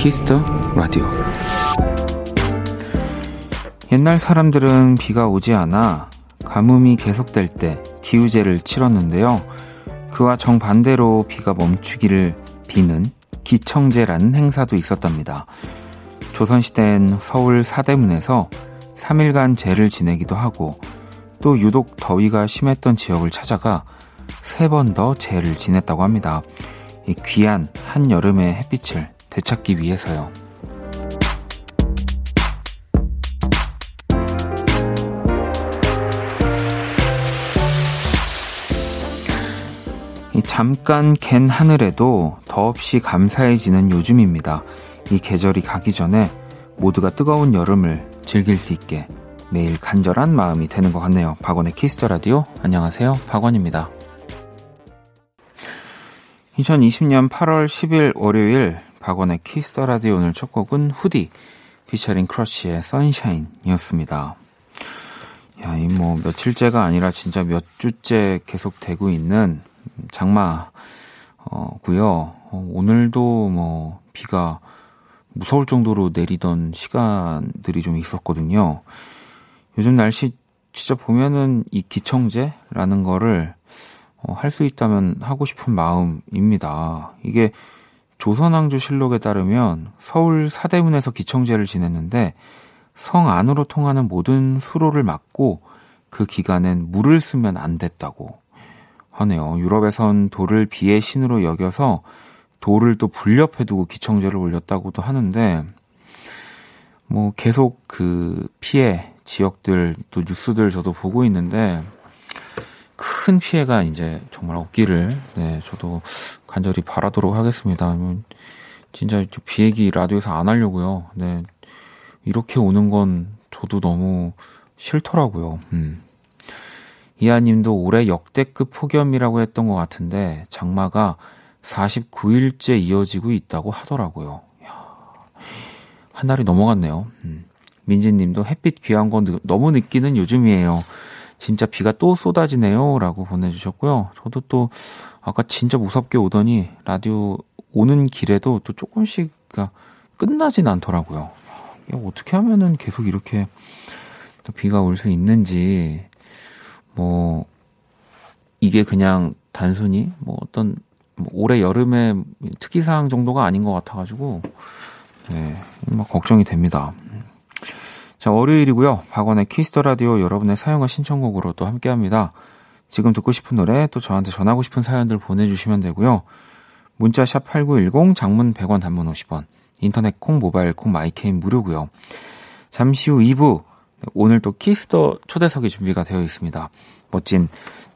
Kiss the Radio 옛날 사람들은 비가 오지 않아 가뭄이 계속될 때 기우제를 치렀는데요. 그와 정반대로 비가 멈추기를 비는 기청제라는 행사도 있었답니다. 조선시대엔 서울 사대문에서 3일간 제를 지내기도 하고 또 유독 더위가 심했던 지역을 찾아가 세 번 더 제를 지냈다고 합니다. 이 귀한 한여름의 햇빛을 되찾기 위해서요. 잠깐 갠 하늘에도 더없이 감사해지는 요즘입니다. 이 계절이 가기 전에 모두가 뜨거운 여름을 즐길 수 있게 매일 간절한 마음이 되는 것 같네요. 박원의 Kiss the Radio. 안녕하세요. 박원입니다. 2020년 8월 10일 월요일 박원의 Kiss the Radio 오늘 첫 곡은 Hoody featuring Crush의 Sunshine이었습니다. 야, 이 뭐 며칠째가 아니라 진짜 몇 주째 계속 되고 있는 장마고요. 어, 오늘도 뭐 비가 무서울 정도로 내리던 시간들이 좀 있었거든요. 요즘 날씨 진짜 보면은 이 기청제라는 거를 어, 할 수 있다면 하고 싶은 마음입니다. 이게 조선왕조실록에 따르면 서울 사대문에서 기청제를 지냈는데 성 안으로 통하는 모든 수로를 막고 그 기간엔 물을 쓰면 안 됐다고 하네요. 유럽에선 돌을 비의 신으로 여겨서 돌을 또 불렵해두고 기청제를 올렸다고도 하는데 뭐 계속 그 피해 지역들 또 뉴스들 저도 보고 있는데 큰 피해가 이제 정말 없기를 네 저도 간절히 바라도록 하겠습니다. 진짜 비 얘기 라디오에서 안 하려고요. 네 이렇게 오는 건 저도 너무 싫더라고요. 음. 이하님도 올해 역대급 폭염이라고 했던 것 같은데 장마가 49일째 이어지고 있다고 하더라고요. 한 달이 넘어갔네요. 음. 민지님도 햇빛 귀한 건 너무 느끼는 요즘이에요. 진짜 비가 또 쏟아지네요. 라고 보내주셨고요. 저도 또 아까 진짜 무섭게 오더니 라디오 오는 길에도 또 조금씩 끝나진 않더라고요. 어떻게 하면은 계속 이렇게 비가 올 수 있는지 뭐 이게 그냥 단순히 뭐 어떤 뭐 올해 여름의 특이사항 정도가 아닌 것 같아가지고 네, 막 걱정이 됩니다. 자, 월요일이고요. 박원의 키스 더 라디오 여러분의 사연과 신청곡으로 또 함께 합니다. 지금 듣고 싶은 노래 또 저한테 전하고 싶은 사연들 보내주시면 되고요. 문자 샵 #8910 장문 100원, 단문 50원, 인터넷 콩, 모바일 콩, 마이 K는 무료고요. 잠시 후 2부 오늘 또 키스 더 초대석이 준비가 되어 있습니다. 멋진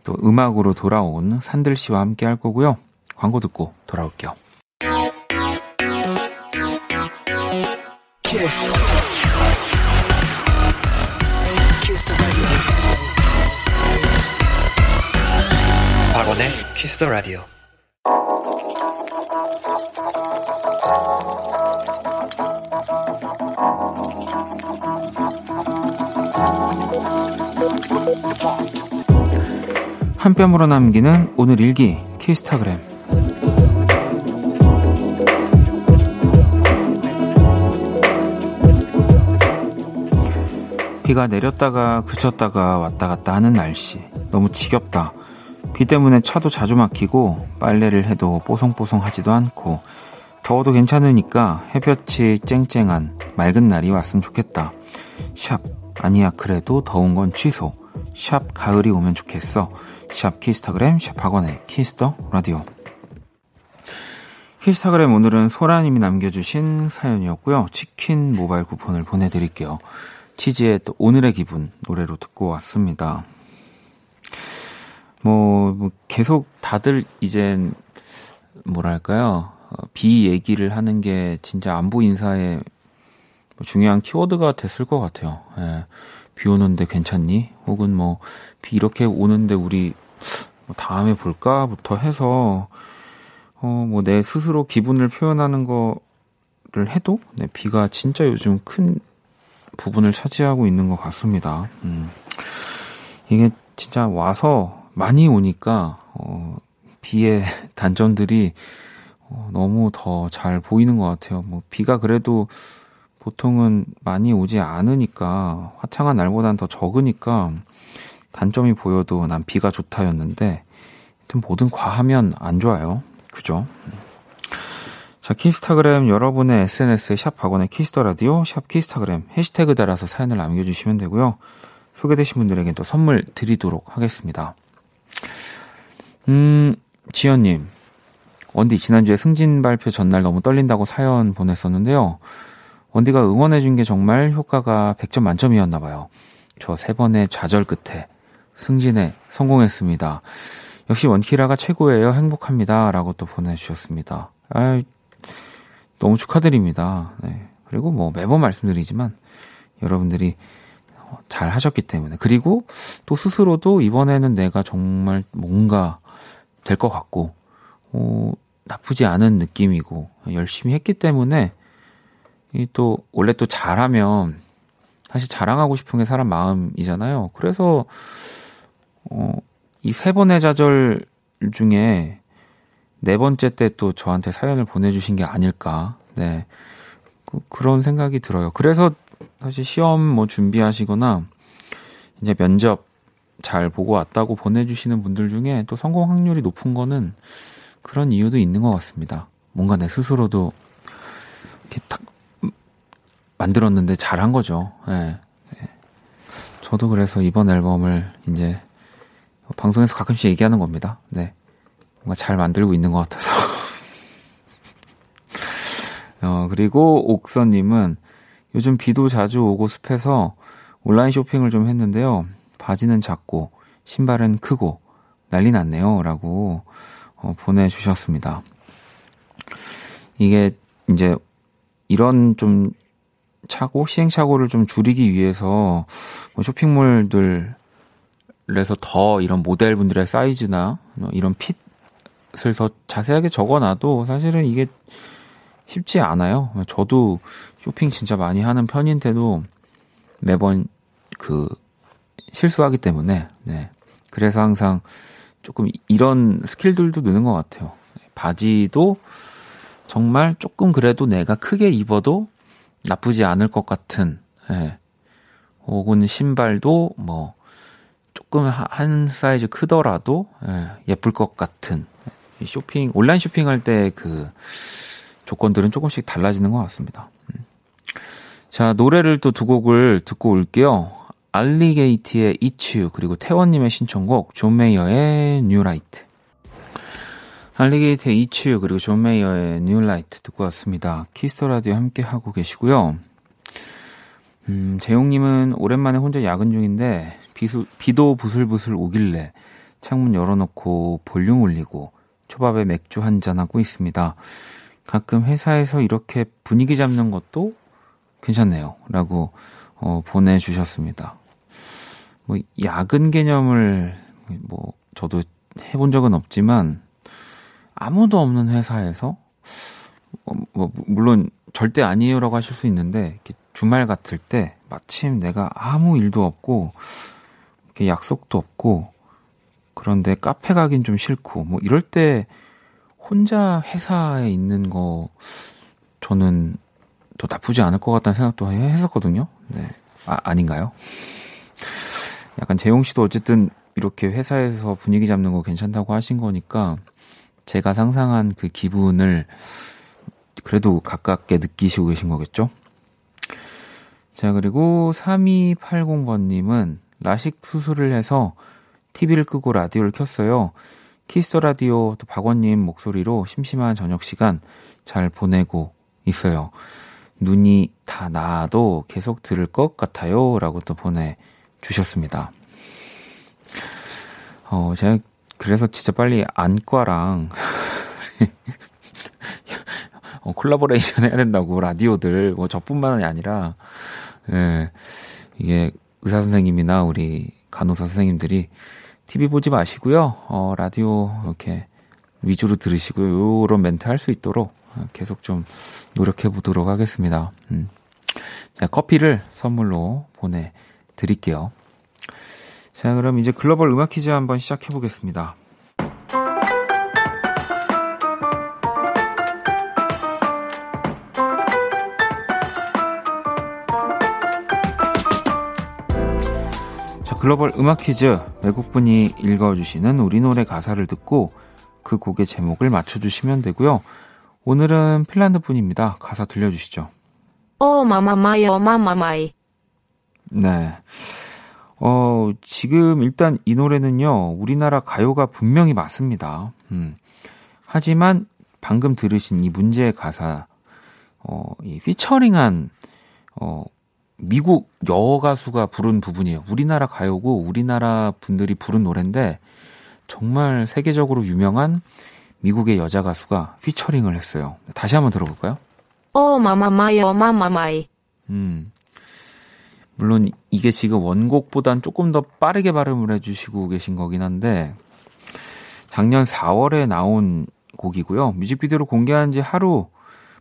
또 음악으로 돌아온 산들 씨와 함께 할 거고요. 광고 듣고 돌아올게요. 키스. 박원의 키스 더 라디오. 한 뼘으로 남기는 오늘 일기 키스타그램. 비가 내렸다가 그쳤다가 왔다 갔다 하는 날씨. 너무 지겹다 비 때문에 차도 자주 막히고 빨래를 해도 뽀송뽀송하지도 않고 더워도 괜찮으니까 햇볕이 쨍쨍한 맑은 날이 왔으면 좋겠다. 샵 아니야 그래도 더운 건 취소. 샵 가을이 오면 좋겠어. 샵 키스타그램 샵 박원의 키스 더 라디오. 키스타그램 오늘은 소라님이 남겨주신 사연이었고요. 치킨 모바일 쿠폰을 보내드릴게요. 치즈의 또 오늘의 기분 노래로 듣고 왔습니다 뭐, 뭐 계속 다들 이젠 뭐랄까요 어, 비 얘기를 하는 게 진짜 안부 인사에 뭐 중요한 키워드가 됐을 것 같아요. 예. 비 오는데 괜찮니? 혹은 뭐, 비 이렇게 오는데 우리 뭐 다음에 볼까부터 해서, 어, 뭐 내 스스로 기분을 표현하는 거를 해도, 네, 비가 진짜 요즘 큰 부분을 차지하고 있는 것 같습니다. 음. 이게 진짜 와서 많이 오니까, 어, 비의 단점들이 어, 너무 더 잘 보이는 것 같아요. 뭐 비가 그래도 보통은 많이 오지 않으니까 화창한 날보단 더 적으니까 단점이 보여도 난 비가 좋다였는데 뭐든 과하면 안 좋아요. 그죠? 자, 키스타그램 여러분의 SNS에 샵 박원의 키스 더 라디오, 샵 키스타그램 해시태그 달아서 사연을 남겨주시면 되고요. 소개되신 분들에게 또 선물 드리도록 하겠습니다. 음, 지연님. 원디, 지난주에 승진 발표 전날 너무 떨린다고 사연 보냈었는데요. 원디가 응원해준 게 정말 효과가 100점 만점이었나 봐요. 저 세 번의 좌절 끝에 승진에 성공했습니다. 역시 원키라가 최고예요. 행복합니다. 라고 또 보내주셨습니다. 아 너무 축하드립니다. 네. 그리고 뭐 매번 말씀드리지만 여러분들이 잘 하셨기 때문에. 그리고 또 스스로도 이번에는 내가 정말 뭔가 될 것 같고, 어, 나쁘지 않은 느낌이고, 열심히 했기 때문에 또 원래 또 잘하면 사실 자랑하고 싶은 게 사람 마음이잖아요. 그래서 어, 이 세 번의 좌절 중에 네 번째 때 또 저한테 사연을 보내주신 게 아닐까. 네. 그, 그런 생각이 들어요. 그래서 사실 시험 뭐 준비하시거나 이제 면접 잘 보고 왔다고 보내주시는 분들 중에 또 성공 확률이 높은 거는 그런 이유도 있는 것 같습니다. 뭔가 내 스스로도 이렇게 딱 만들었는데 잘한 거죠. 예. 네. 저도 그래서 이번 앨범을 이제 방송에서 가끔씩 얘기하는 겁니다. 네. 뭔가 잘 만들고 있는 것 같아서. 어, 그리고 옥선님은 요즘 비도 자주 오고 습해서 온라인 쇼핑을 좀 했는데요. 바지는 작고, 신발은 크고, 난리 났네요. 라고 어, 보내주셨습니다. 이게 이제 이런 좀 차고 시행착오를 좀 줄이기 위해서 뭐 쇼핑몰들에서 더 이런 모델분들의 사이즈나 뭐 이런 핏을 더 자세하게 적어놔도 사실은 이게 쉽지 않아요. 저도 쇼핑 진짜 많이 하는 편인데도 매번 그 실수하기 때문에 네. 그래서 항상 조금 이런 스킬들도 느는 것 같아요. 바지도 정말 조금 그래도 내가 크게 입어도 나쁘지 않을 것 같은, 예. 혹은 신발도 뭐, 조금 한 사이즈 크더라도, 예, 예쁠 것 같은, 쇼핑, 온라인 쇼핑할 때 그 조건들은 조금씩 달라지는 것 같습니다. 음. 자, 노래를 또 두 곡을 듣고 올게요. It's You, 그리고 태원님의 신청곡, 존 메이어의 Light. 알리 게이티의 It's 그리고 존 메이어의 New Light 듣고 왔습니다. 키스 더 라디오 함께 하고 계시고요. 음, 재용님은 오랜만에 혼자 야근 중인데 비수, 비도 부슬부슬 오길래 창문 열어놓고 볼륨 올리고 초밥에 맥주 한잔 하고 있습니다. 가끔 회사에서 이렇게 분위기 잡는 것도 괜찮네요. 라고 어, 보내주셨습니다. 뭐 야근 개념을 뭐 저도 해본 적은 없지만 아무도 없는 회사에서 어, 뭐 물론 절대 아니에요라고 하실 수 있는데 주말 같을 때 마침 내가 아무 일도 없고 이렇게 약속도 없고 그런데 카페 가긴 좀 싫고 뭐 이럴 때 혼자 회사에 있는 거 저는 더 나쁘지 않을 것 같다는 생각도 했었거든요. 네. 아, 아닌가요? 약간 재용 씨도 어쨌든 이렇게 회사에서 분위기 잡는 거 괜찮다고 하신 거니까 제가 상상한 그 기분을 그래도 가깝게 느끼시고 계신 거겠죠? 자, 그리고 3280번님은 라식 수술을 해서 TV를 끄고 라디오를 켰어요. 키스 더 라디오 또 박원님 목소리로 심심한 저녁 시간 잘 보내고 있어요. 눈이 다 나아도 계속 들을 것 같아요. 라고 또 보내주셨습니다. 어, 제가 그래서 진짜 빨리 안과랑 어, 콜라보레이션 해야 된다고 라디오들 뭐 저뿐만이 아니라 예, 이게 의사 선생님이나 우리 간호사 선생님들이 TV 보지 마시고요. 어, 라디오 이렇게 위주로 들으시고 요런 멘트 할 수 있도록 계속 좀 노력해 보도록 하겠습니다. 음. 자, 커피를 선물로 보내 드릴게요. 자, 그럼 이제 글로벌 음악 퀴즈 한번 시작해 보겠습니다. 글로벌 음악 퀴즈 외국분이 읽어주시는 우리 노래 가사를 듣고 그 곡의 제목을 맞춰주시면 되고요. 오늘은 핀란드 분입니다. 가사 들려주시죠. 오 마마마이 어마마마이 네. 어, 지금 일단 이 노래는요, 우리나라 가요가 분명히 맞습니다. 음. 하지만 방금 들으신 이 문제의 가사, 어, 이 피처링한, 어, 미국 여가수가 부른 부분이에요. 우리나라 가요고 우리나라 분들이 부른 노래인데 정말 세계적으로 유명한 미국의 여자 가수가 피처링을 했어요. 다시 한번 들어볼까요? 오 마마마이 어마마마이 음. 물론 이게 지금 원곡보단 조금 더 빠르게 발음을 해주시고 계신 거긴 한데 작년 4월에 나온 곡이고요. 뮤직비디오를 공개한 지 하루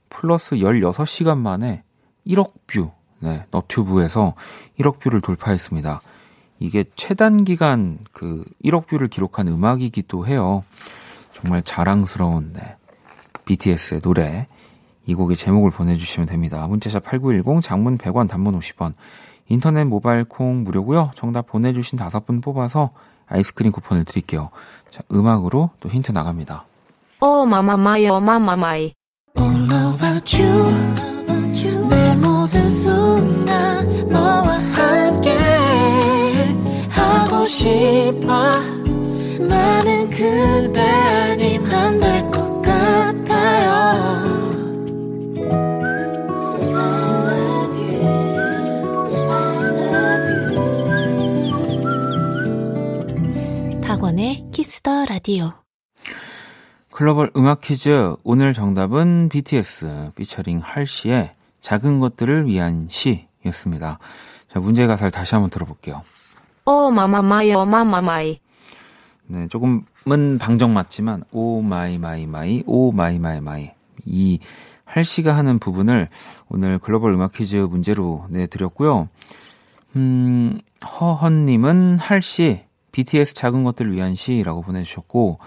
플러스 16시간 만에 1억 뷰 네, 너튜브에서 1억 뷰를 돌파했습니다. 이게 최단 기간 그 1억 뷰를 기록한 음악이기도 해요. 정말 자랑스러운 네, BTS의 노래. 이 곡의 제목을 보내주시면 됩니다. 문자샵 8910, 장문 100원, 단문 50원. 인터넷 모바일 콩 무료고요. 정답 보내주신 다섯 분 뽑아서 아이스크림 쿠폰을 드릴게요. 자, 음악으로 또 힌트 나갑니다. 오 마마마이 어마마마이 All about you 내 모든 순간 너와 함께 하고 싶어. 나는 그대 아님 안 될 것 같아요. 키스 더 라디오 글로벌 음악 퀴즈. 오늘 정답은 BTS 피처링 할시의 작은 것들을 위한 시 였습니다. 자, 문제 가사를 다시 한번 들어볼게요. 오 마마마이 어마마마이 네, 조금은 방정 맞지만 oh my my my, oh my my my 이 할시가 하는 부분을 오늘 글로벌 음악 퀴즈 문제로 내드렸고요. 음, 허헌님은 할시 BTS 작은 것들을 위한 시라고 보내주셨고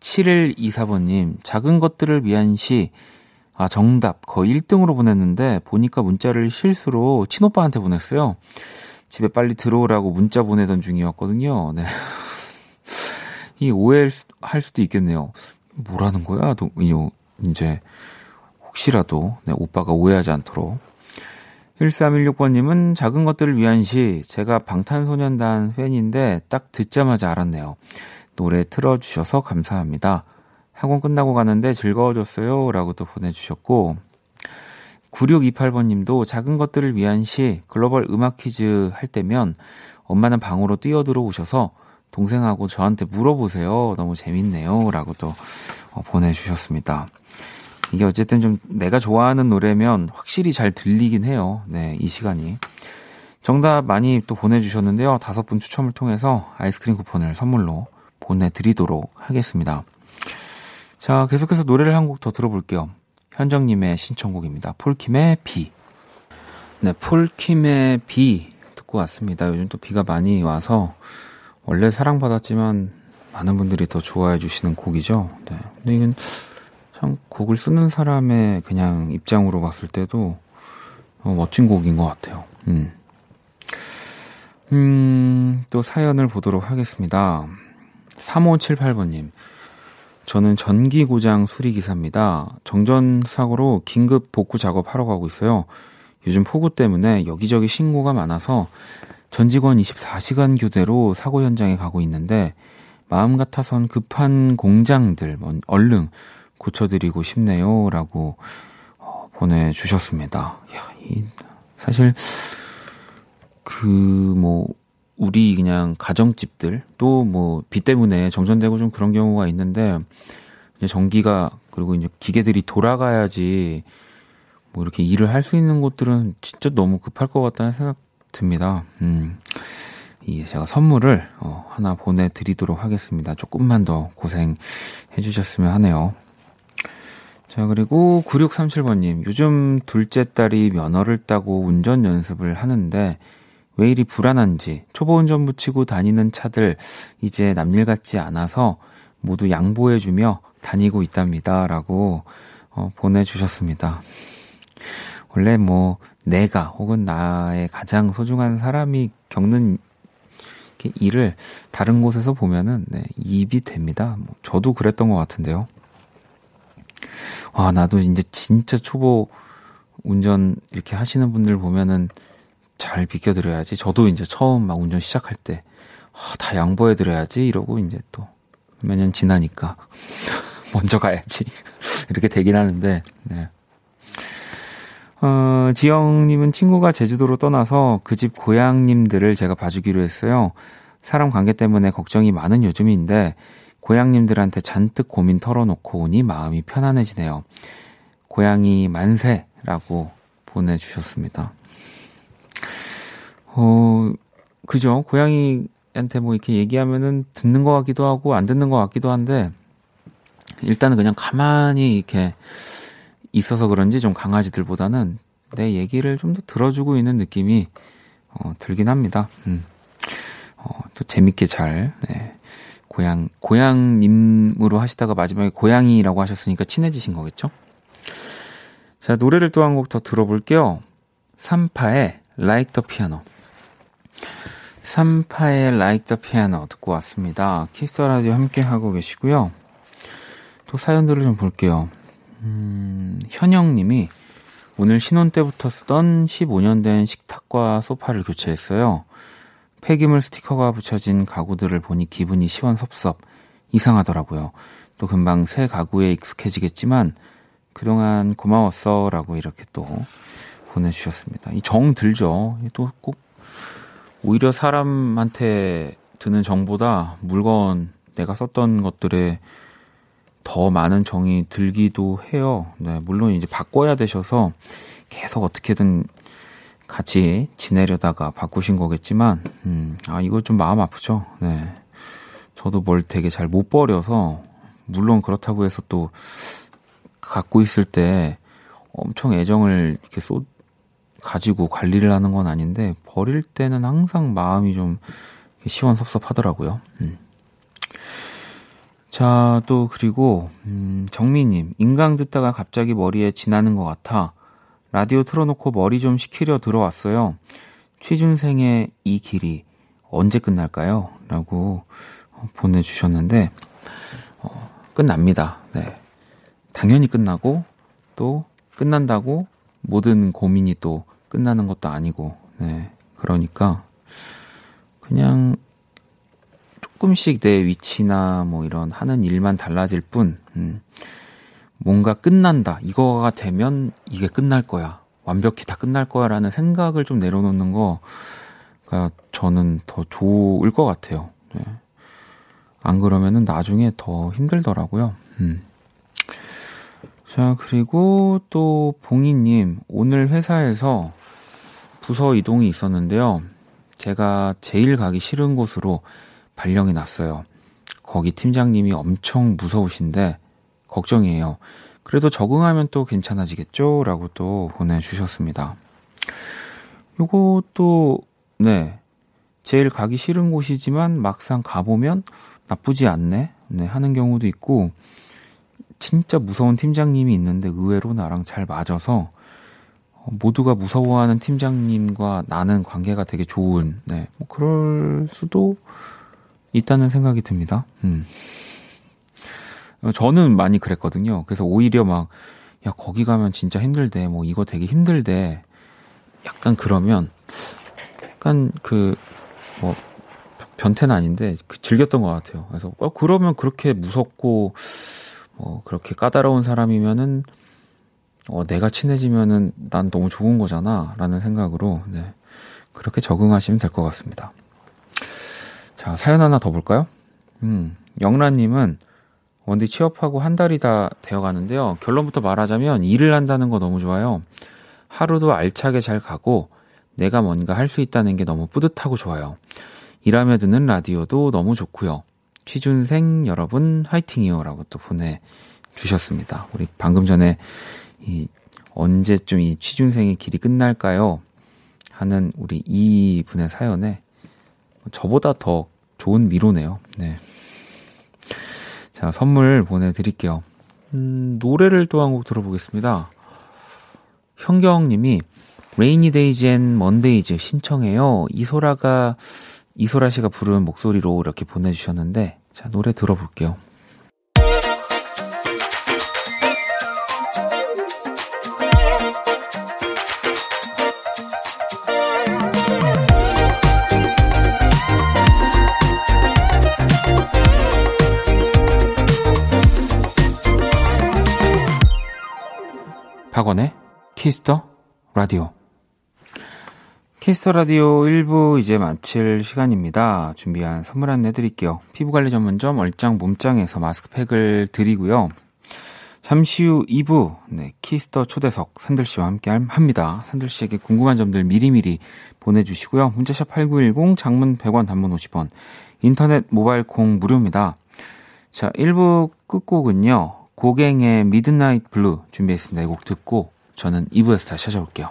7124번님 작은 것들을 위한 시 아, 정답. 거의 1등으로 보냈는데, 보니까 문자를 실수로 친오빠한테 보냈어요. 집에 빨리 들어오라고 문자 보내던 중이었거든요. 네. 이 오해할 수도 있겠네요. 뭐라는 거야? 또, 이제, 혹시라도, 네, 오빠가 오해하지 않도록. 1316번님은 작은 것들을 위한 시, 제가 방탄소년단 팬인데, 딱 듣자마자 알았네요. 노래 틀어주셔서 감사합니다. 학원 끝나고 가는데 즐거워졌어요. 라고 또 보내주셨고, 9628번 님도 작은 것들을 위한 시, 글로벌 음악 퀴즈 할 때면 엄마는 방으로 뛰어들어 오셔서 동생하고 저한테 물어보세요. 너무 재밌네요. 라고 또 어, 보내주셨습니다. 이게 어쨌든 좀 내가 좋아하는 노래면 확실히 잘 들리긴 해요. 네, 이 시간이. 정답 많이 또 보내주셨는데요. 다섯 분 추첨을 통해서 아이스크림 쿠폰을 선물로 보내드리도록 하겠습니다. 자, 계속해서 노래를 한 곡 더 들어볼게요. 현정님의 신청곡입니다. 폴킴의 비. 네, 폴킴의 비 듣고 왔습니다. 요즘 또 비가 많이 와서 원래 사랑받았지만 많은 분들이 더 좋아해 주시는 곡이죠. 네. 근데 이건 참 곡을 쓰는 사람의 그냥 입장으로 봤을 때도 어, 멋진 곡인 것 같아요. 음. 음, 또 사연을 보도록 하겠습니다. 3578번님. 저는 전기 고장 수리 기사입니다. 정전 사고로 긴급 복구 작업하러 가고 있어요. 요즘 폭우 때문에 여기저기 신고가 많아서 전 직원 24시간 교대로 사고 현장에 가고 있는데 마음 같아선 급한 공장들 얼른 고쳐드리고 싶네요라고 어, 보내주셨습니다. 사실 그 뭐 우리 그냥 가정집들 또 뭐 비 때문에 정전되고 좀 그런 경우가 있는데 이제 전기가 그리고 이제 기계들이 돌아가야지 뭐 이렇게 일을 할 수 있는 곳들은 진짜 너무 급할 것 같다는 생각 듭니다. 음. 이 제가 선물을 어, 하나 보내드리도록 하겠습니다. 조금만 더 고생해 주셨으면 하네요. 자, 그리고 9637번님. 요즘 둘째 딸이 면허를 따고 운전 연습을 하는데 왜 이리 불안한지 초보 운전 붙이고 다니는 차들 이제 남일 같지 않아서 모두 양보해주며 다니고 있답니다. 라고 어, 보내주셨습니다. 원래 뭐 내가 혹은 나의 가장 소중한 사람이 겪는 일을 다른 곳에서 보면은 네, 입이 됩니다. 뭐 저도 그랬던 것 같은데요. 와, 나도 이제 진짜 초보 운전 이렇게 하시는 분들 보면은 잘 비켜드려야지. 저도 이제 처음 막 운전 시작할 때, 아, 다 양보해드려야지. 이러고 이제 또 몇 년 지나니까 먼저 가야지. 이렇게 되긴 하는데, 네. 어, 지영님은 친구가 제주도로 떠나서 그 집 고향님들을 제가 봐주기로 했어요. 사람 관계 때문에 걱정이 많은 요즘인데, 고향님들한테 잔뜩 고민 털어놓고 오니 마음이 편안해지네요. 고양이 만세라고 보내주셨습니다. 어, 그죠. 고양이한테 뭐 이렇게 얘기하면은 듣는 것 같기도 하고 안 듣는 것 같기도 한데, 일단은 그냥 가만히 이렇게 있어서 그런지 좀 강아지들보다는 내 얘기를 좀 더 들어주고 있는 느낌이 어, 들긴 합니다. 음. 어, 또 재밌게 잘, 네. 고양, 고양님으로 하시다가 마지막에 고양이라고 하셨으니까 친해지신 거겠죠? 자, 노래를 또 한 곡 더 들어볼게요. 3파의 Like the Piano. 3파의 Like the Piano 듣고 왔습니다. 키스 더 라디오 함께 하고 계시고요. 또 사연들을 좀 볼게요. 음, 현영님이 오늘 신혼 때부터 쓰던 15년 된 식탁과 소파를 교체했어요. 폐기물 스티커가 붙여진 가구들을 보니 기분이 시원섭섭 이상하더라고요. 또 금방 새 가구에 익숙해지겠지만 그동안 고마웠어 라고 이렇게 또 보내주셨습니다. 이 정 들죠. 또 꼭 오히려 사람한테 드는 정보다 물건 내가 썼던 것들에 더 많은 정이 들기도 해요. 네, 물론 이제 바꿔야 되셔서 계속 어떻게든 같이 지내려다가 바꾸신 거겠지만, 음, 아, 이거 좀 마음 아프죠? 네. 저도 뭘 되게 잘 못 버려서, 물론 그렇다고 해서 또, 갖고 있을 때 엄청 애정을 이렇게 쏟, 가지고 관리를 하는 건 아닌데, 버릴 때는 항상 마음이 좀 시원섭섭하더라고요. 음. 자, 또, 그리고, 음, 정미님, 인강 듣다가 갑자기 머리에 지나는 것 같아. 라디오 틀어놓고 머리 좀 식히려 들어왔어요. 취준생의 이 길이 언제 끝날까요? 라고 보내주셨는데, 어, 끝납니다. 네. 당연히 끝나고, 또 끝난다고 모든 고민이 또 끝나는 것도 아니고, 네. 그러니까, 그냥 조금씩 내 위치나 뭐 이런 하는 일만 달라질 뿐, 음, 뭔가 끝난다. 이거가 되면 이게 끝날 거야. 완벽히 다 끝날 거야. 라는 생각을 좀 내려놓는 거가 저는 더 좋을 것 같아요. 네. 안 그러면은 나중에 더 힘들더라고요. 음. 자, 그리고 또 봉이님, 오늘 회사에서 부서 이동이 있었는데요. 제가 제일 가기 싫은 곳으로 발령이 났어요. 거기 팀장님이 엄청 무서우신데, 걱정이에요. 그래도 적응하면 또 괜찮아지겠죠? 라고 또 보내주셨습니다. 요것도, 네. 제일 가기 싫은 곳이지만 막상 가보면 나쁘지 않네? 네, 하는 경우도 있고, 진짜 무서운 팀장님이 있는데 의외로 나랑 잘 맞아서, 어, 모두가 무서워하는 팀장님과 나는 관계가 되게 좋은, 네, 뭐 그럴 수도 있다는 생각이 듭니다. 음. 저는 많이 그랬거든요. 그래서 오히려 막, 야, 거기 가면 진짜 힘들대. 뭐, 이거 되게 힘들대. 약간 그러면, 약간 그, 뭐, 변태는 아닌데, 그 즐겼던 것 같아요. 그래서, 어, 그러면 그렇게 무섭고, 뭐, 그렇게 까다로운 사람이면은, 어, 내가 친해지면은 난 너무 좋은 거잖아. 라는 생각으로, 네. 그렇게 적응하시면 될 것 같습니다. 자, 사연 하나 더 볼까요? 음, 영란님은, 원디 취업하고 한 달이 다 되어 가는데요. 결론부터 말하자면 일을 한다는 거 너무 좋아요. 하루도 알차게 잘 가고 내가 뭔가 할 수 있다는 게 너무 뿌듯하고 좋아요. 일하며 듣는 라디오도 너무 좋고요. 취준생 여러분 화이팅이요 라고 또 보내 주셨습니다. 우리 방금 전에 이 언제쯤 이 취준생의 길이 끝날까요? 하는 우리 이 분의 사연에 저보다 더 좋은 위로네요. 네. 자, 선물 보내드릴게요. 음, 노래를 또 한 곡 들어보겠습니다. 현경님이 Rainy Days and Mondays 신청해요. 이소라가 이소라 씨가 부른 목소리로 이렇게 보내주셨는데, 자, 노래 들어볼게요. 박원의 키스 더 라디오. 키스 더 라디오 1부 이제 마칠 시간입니다. 준비한 선물 안내 드릴게요. 피부관리 전문점 얼짱 몸짱에서 마스크팩을 드리고요. 잠시 후 2부, 네, 키스 더 초대석 산들 씨와 함께 합니다. 산들 씨에게 궁금한 점들 미리미리 보내주시고요. 문자샵 8910, 장문 100원, 단문 50원, 인터넷 모바일 콩 무료입니다. 자, 1부 끝곡은요. 고갱의 미드나잇 블루 준비했습니다. 이 곡 듣고 저는 2부에서 다시 찾아올게요.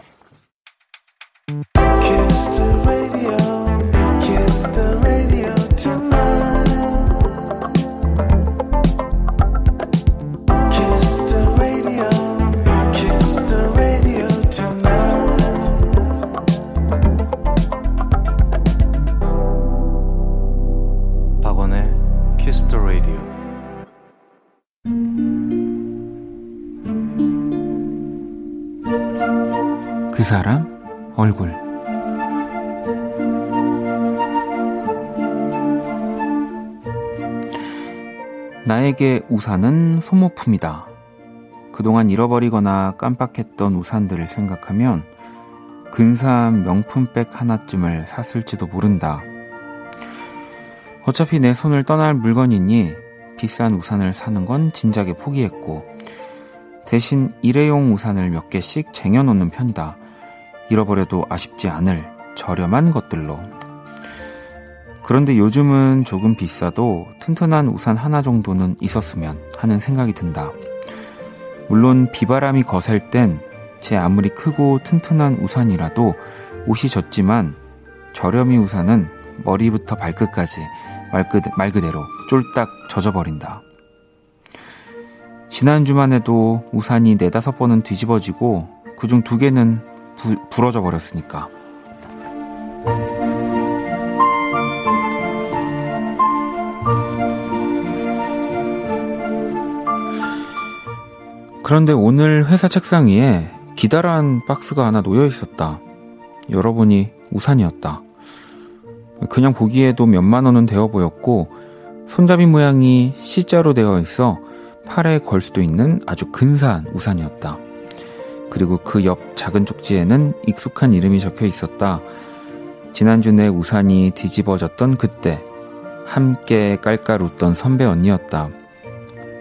나에게 우산은 소모품이다. 그동안 잃어버리거나 깜빡했던 우산들을 생각하면 근사한 명품백 하나쯤을 샀을지도 모른다. 어차피 내 손을 떠날 물건이니 비싼 우산을 사는 건 진작에 포기했고 대신 일회용 우산을 몇 개씩 쟁여놓는 편이다. 잃어버려도 아쉽지 않을 저렴한 것들로. 그런데 요즘은 조금 비싸도 튼튼한 우산 하나 정도는 있었으면 하는 생각이 든다. 물론 비바람이 거셀 땐 제 아무리 크고 튼튼한 우산이라도 옷이 젖지만 저렴이 우산은 머리부터 발끝까지 말, 그, 말 그대로 쫄딱 젖어버린다. 지난 주만 해도 우산이 네다섯 번은 뒤집어지고 그중 두 개는 부, 부러져 버렸으니까. 그런데 오늘 회사 책상 위에 기다란 박스가 하나 놓여 있었다. 여러분이 우산이었다. 그냥 보기에도 몇만 원은 되어 보였고 손잡이 모양이 C자로 되어 있어 팔에 걸 수도 있는 아주 근사한 우산이었다. 그리고 그 옆 작은 쪽지에는 익숙한 이름이 적혀 있었다. 지난주 내 우산이 뒤집어졌던 그때 함께 깔깔 웃던 선배 언니였다.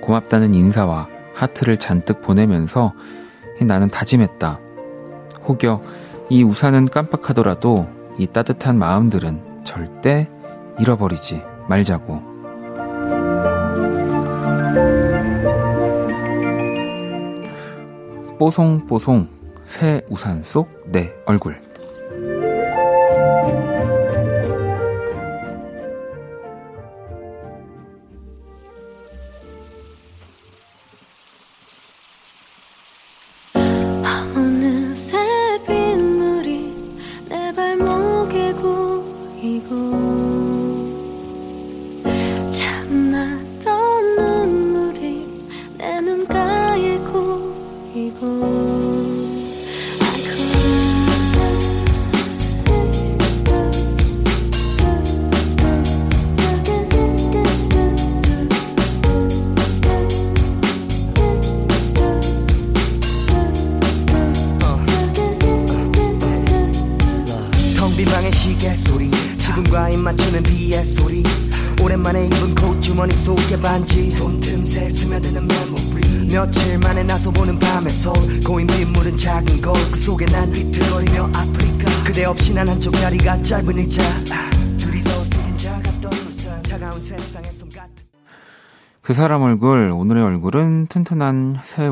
고맙다는 인사와 하트를 잔뜩 보내면서 나는 다짐했다. 혹여 이 우산은 깜빡하더라도 이 따뜻한 마음들은 절대 잃어버리지 말자고. 뽀송뽀송 새 우산 속 내 얼굴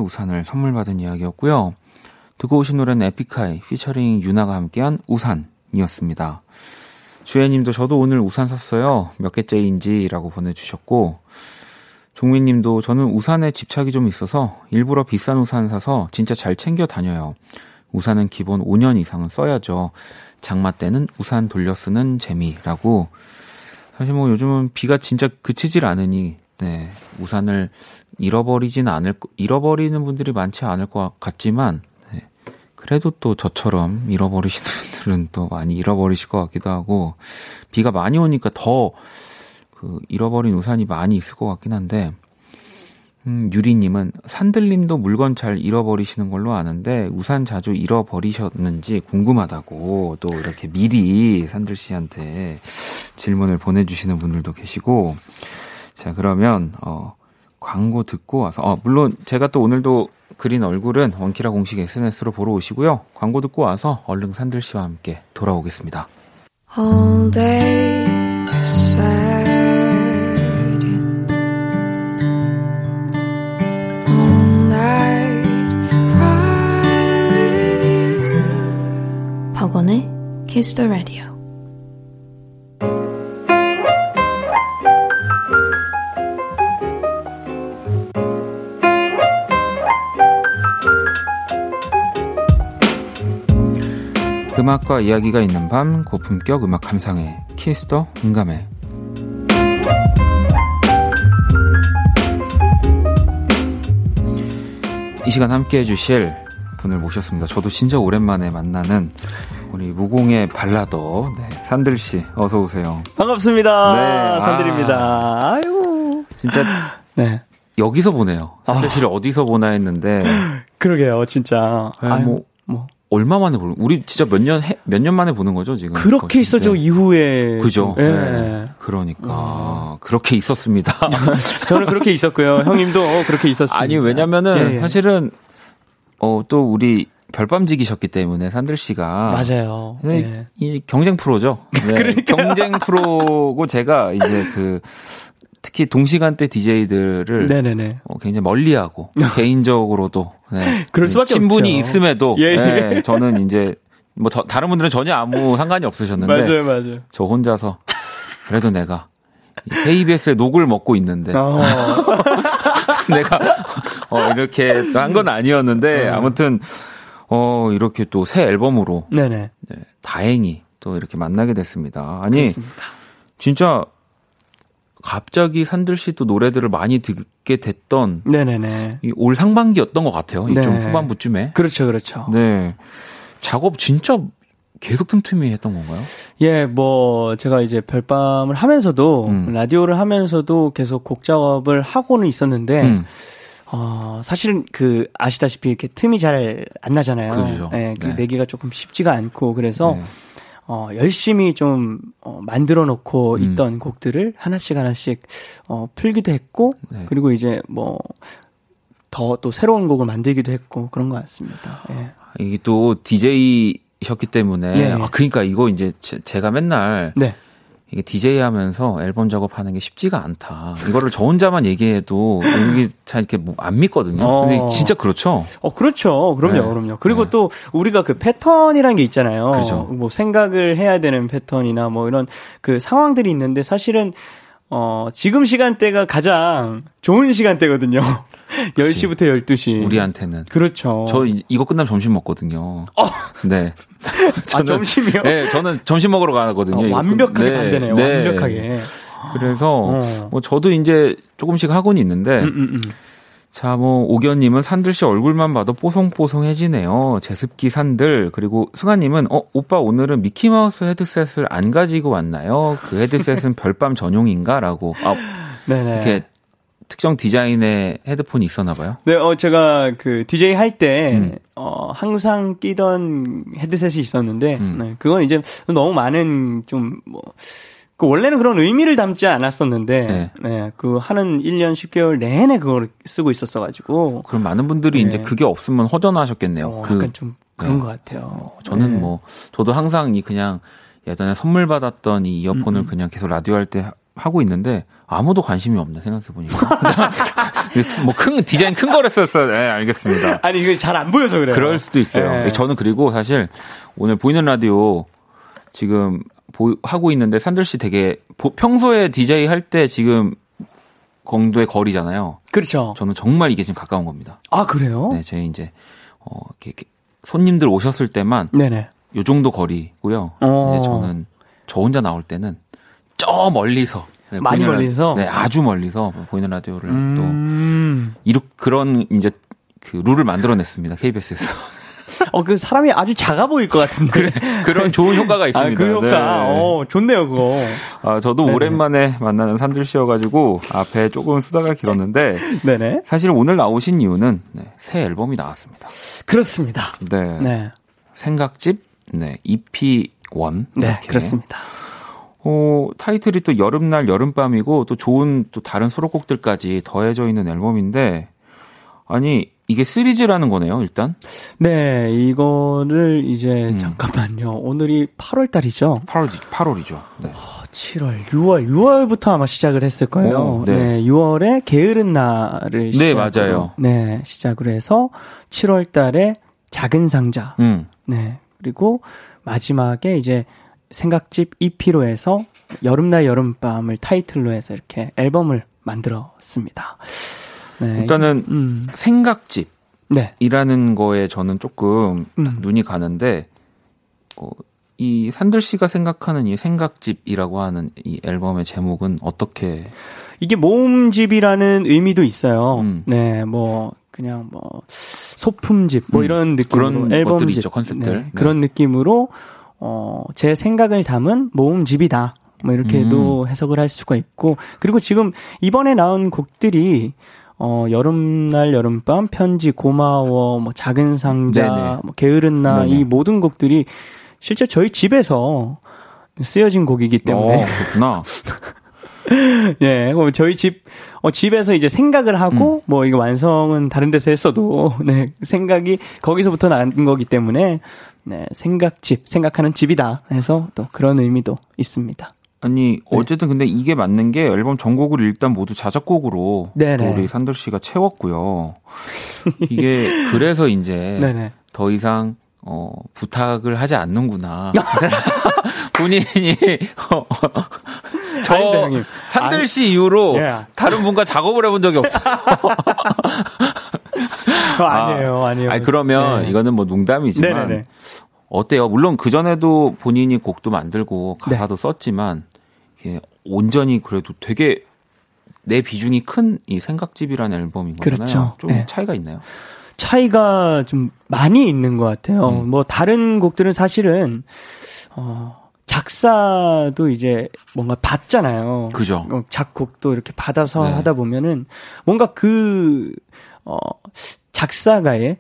우산을 선물 받은 이야기였고요. 듣고 오신 노래는 에픽하이 피처링 유나가 함께한 우산이었습니다. 주혜님도 저도 오늘 우산 샀어요. 몇 개째인지라고 보내주셨고 종민님도 저는 우산에 집착이 좀 있어서 일부러 비싼 우산 사서 진짜 잘 챙겨 다녀요. 우산은 기본 5년 이상은 써야죠. 장마 때는 우산 돌려 쓰는 재미라고 사실 뭐 요즘은 비가 진짜 그치질 않으니 네, 우산을 잃어버리지는 않을 거- 잃어버리는 분들이 많지 않을 것 같지만 네, 그래도 또 저처럼 잃어버리시는 분들은 또 많이 잃어버리실 것 같기도 하고 비가 많이 오니까 더 그 잃어버린 우산이 많이 있을 것 같긴 한데 음, 유리님은 산들님도 물건 잘 잃어버리시는 걸로 아는데 우산 자주 잃어버리셨는지 궁금하다고 또 이렇게 미리 산들 씨한테 질문을 보내주시는 분들도 계시고 자 그러면 어 광고 듣고 와서 어 물론 제가 또 오늘도 그린 얼굴은 원키라 공식 SNS로 보러 오시고요 광고 듣고 와서 얼른 산들 씨와 함께 돌아오겠습니다. all day all night. 박원의 Kiss the Radio. 음악과 이야기가 있는 밤 고품격 음악 감상회 키스터 음감회 이 시간 함께 해 주실 분을 모셨습니다. 저도 진짜 오랜만에 만나는 우리 무공의 발라더 네, 산들 씨 어서 오세요. 반갑습니다. 네, 산들입니다. 아 유. 진짜 네. 여기서 보네요. 산들 아. 씨를 어디서 보나 했는데 그러게요, 진짜. 네, 아유, 뭐, 뭐. 얼마 만에 보는 우리 진짜 몇 년 몇 년 만에 보는 거죠 지금 그렇게 있었죠, 네. 이후에. 그죠. 예. 네. 그러니까 그렇게 있었습니다. 저는 그렇게 있었고요. 형님도 어, 그렇게 있었습니다. 아니 왜냐면은 예, 예. 사실은 어 또 우리 별밤지기셨기 때문에 산들 씨가 맞아요. 네, 예. 이 경쟁 프로죠. 네, 경쟁 프로고 제가 이제 그 특히 동시간대 DJ들을 네네네. 어, 굉장히 멀리하고 개인적으로도 네, 그럴 수밖에 친분이 없죠. 있음에도 예, 예. 네, 저는 이제 뭐 저- 다른 분들은 전혀 아무 상관이 없으셨는데 맞아요, 맞아요. 저 혼자서 그래도 내가 이 KBS의 녹을 먹고 있는데 어, 내가 어, 이렇게 한 건 아니었는데 아무튼 어 이렇게 또 새 앨범으로 네네. 네, 다행히 또 이렇게 만나게 됐습니다. 아니 그렇습니다. 진짜 갑자기 산들 씨 또 노래들을 많이 듣게 됐던 네네네. 이올 상반기였던 것 같아요. 이좀 네. 후반부쯤에. 그렇죠, 그렇죠. 네. 작업 진짜 계속 틈틈이 했던 건가요? 예, 뭐, 제가 이제 별밤을 하면서도, 음. 라디오를 하면서도 계속 곡 작업을 하고는 있었는데, 음. 어, 사실은 그, 아시다시피 이렇게 틈이 잘 안 나잖아요. 그죠. 예, 그 네. 내기가 조금 쉽지가 않고, 그래서, 네. 어, 열심히 좀, 어, 만들어 놓고 음. 있던 곡들을 하나씩 하나씩, 어, 풀기도 했고, 네. 그리고 이제 뭐, 더 또 새로운 곡을 만들기도 했고, 그런 것 같습니다. 예. 이게 또 DJ셨기 때문에 예, 예. 아 그러니까 이거 이제 제, 가 맨날 네. 이게 DJ 하면서 앨범 작업하는 게 쉽지가 않다. 이거를 저 혼자만 얘기해도 이게 잘 이렇게 뭐 안 믿거든요. 어. 근데 진짜 그렇죠. 어, 그렇죠. 그럼요, 네. 그럼요. 그리고 네. 또 우리가 그 패턴이란 게 있잖아요. 그렇죠. 뭐 생각을 해야 되는 패턴이나 뭐 이런 그 상황들이 있는데 사실은 어, 지금 시간대가 가장 좋은 시간대거든요. 10시부터 12시. 우리한테는. 그렇죠. 저 이- 이거 끝나면 점심 먹거든요. 네. 아, 점심이요? 네, 저는 점심 먹으러 가거든요. 어, 완벽하게 네, 반대네요. 네. 완벽하게. 그래서 어. 뭐 저도 이제 조금씩 하고는 있는데 음, 음, 음. 자, 뭐, 오견님은 산들 씨 얼굴만 봐도 뽀송뽀송해지네요. 제습기 산들. 그리고 승아님은, 어, 오빠 오늘은 미키마우스 헤드셋을 안 가지고 왔나요? 그 헤드셋은 별밤 전용인가? 라고. 아, 네네. 이렇게 특정 디자인의 헤드폰이 있었나 봐요. 네, 어, 제가 그 DJ 할 때, 음. 어, 항상 끼던 헤드셋이 있었는데, 음. 네, 그건 이제 너무 많은 좀, 뭐, 그 원래는 그런 의미를 담지 않았었는데, 네. 네, 그 하는 1년 10개월 내내 그걸 쓰고 있었어 가지고, 그럼 많은 분들이 네. 이제 그게 없으면 허전하셨겠네요. 어, 그, 약간 좀 그런 네. 것 같아요. 저는 네. 뭐, 저도 항상 이 그냥 예전에 선물 받았던 이 음, 이어폰을 그냥 계속 라디오 할 때 하고 있는데 아무도 관심이 없네 생각해 보니까. 뭐 큰, 디자인 큰 거랬었어요. 네, 알겠습니다. 아니, 이거 잘 안 보여서 그래요. 그럴 수도 있어요. 네. 저는 그리고 사실 오늘 보이는 라디오 지금 보, 하고 있는데 산들 씨 되게 보- 평소에 DJ 할 때 지금 공도의 거리잖아요. 그렇죠. 저는 정말 이게 지금 가까운 겁니다. 아, 그래요? 네, 제 이제 어 이렇게, 이렇게 손님들 오셨을 때만 네네. 요 정도 거리고요. 어. 이제 저는 저 혼자 나올 때는 저 멀리서 네, 많이 멀리서? 네, 아주 멀리서 보이는 라디오를 또 음. 이렇 그런 이제 그 룰을 만들어냈습니다. KBS에서 어, 그 사람이 아주 작아 보일 것 같은데. 그런 좋은 효과가 있습니다. 아, 그 효과. 네. 어, 좋네요, 그거. 아, 저도 네네. 오랜만에 만나는 산들 씨여가지고 앞에 조금 수다가 길었는데 네네. 사실 오늘 나오신 이유는 네, 새 앨범이 나왔습니다. 그렇습니다. 네, 네. 생각집 네 EP1 네, 그렇습니다. 어, 타이틀이 또 여름날 여름밤이고 또 좋은 또 다른 수록곡들까지 더해져 있는 앨범인데 아니 이게 시리즈라는 거네요 일단 네, 이거를 이제 음. 잠깐만요. 오늘이 8월 달이죠. 8월 8월이죠. 네. 7월, 6월, 6월부터 아마 시작을 했을 거예요. 오, 네. 네. 6월에 게으른 날을 네, 맞아요. 네, 시작으로 해서 7월 달에 작은 상자. 음. 네. 그리고 마지막에 이제 생각집 EP로 해서 여름날 여름밤을 타이틀로 해서 이렇게 앨범을 만들었습니다. 네. 일단은 음. 생각집이라는 네. 거에 저는 조금 음. 눈이 가는데 어, 이 산들 씨가 생각하는 이 생각집이라고 하는 이 앨범의 제목은 어떻게 이게 모음집이라는 의미도 있어요. 음. 네, 뭐 그냥 뭐 소품집 뭐 음. 이런 느낌으로 그런 앨범집 있죠, 컨셉들. 네, 네. 그런 느낌으로 어, 제 생각을 담은 모음집이다. 뭐 이렇게도 음. 해석을 할 수가 있고 그리고 지금 이번에 나온 곡들이 어, 여름날 여름밤 편지 고마워 뭐 작은 상자 네네. 뭐 게으른 나. 이 모든 곡들이 실제 저희 집에서 쓰여진 곡이기 때문에 어, 그렇구나. 예, 그럼 저희 집, 어, 집에서 이제 생각을 음. 하고, 뭐, 이거 완성은 다른 데서 했어도, 네, 생각이 거기서부터 난 거기 때문에, 네, 생각집, 생각하는 집이다 해서 또 그런 의미도 있습니다. 아니 네. 어쨌든 근데 이게 맞는 게 앨범 전곡을 일단 모두 자작곡으로 네네. 또 우리 산들 씨가 채웠고요. 이게 그래서 이제 네네. 더 이상 어 부탁을 하지 않는구나. 본인이 어, 저 형님. 산들 아니- 씨 이후로 예. 다른 분과 작업을 해본 적이 없어요. 어, 아니에요, 아니에요. 아니 그러면 네. 이거는 뭐 농담이지만 네네네. 어때요? 물론 그 전에도 본인이 곡도 만들고 네. 가사도 썼지만 이게 온전히 그래도 되게 내 비중이 큰 이 생각집이라는 앨범인 거잖아요. 그렇죠. 좀 네. 차이가 있나요? 차이가 좀 많이 있는 것 같아요. 음. 뭐 다른 곡들은 사실은 어 작사도 이제 뭔가 받잖아요. 그죠. 어, 작곡도 이렇게 받아서 네. 하다 보면은 뭔가 그 어, 작사가의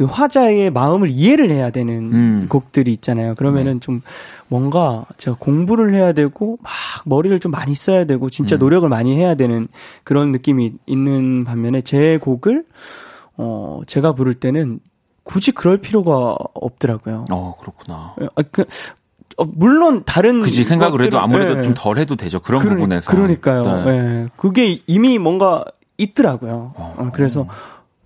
그 화자의 마음을 이해를 해야 되는 음. 곡들이 있잖아요. 그러면은 좀 뭔가 제가 공부를 해야 되고 막 머리를 좀 많이 써야 되고 진짜 음. 노력을 많이 해야 되는 그런 느낌이 있는 반면에 제 곡을 어 제가 부를 때는 굳이 그럴 필요가 없더라고요. 어 그렇구나. 아, 그, 어, 물론 다른 그지 생각을 해도 아무래도 예. 좀덜 해도 되죠. 그런 그러니- 부분에서. 그러니까요. 네. 예. 그게 이미 뭔가 있더라고요. 어. 어, 그래서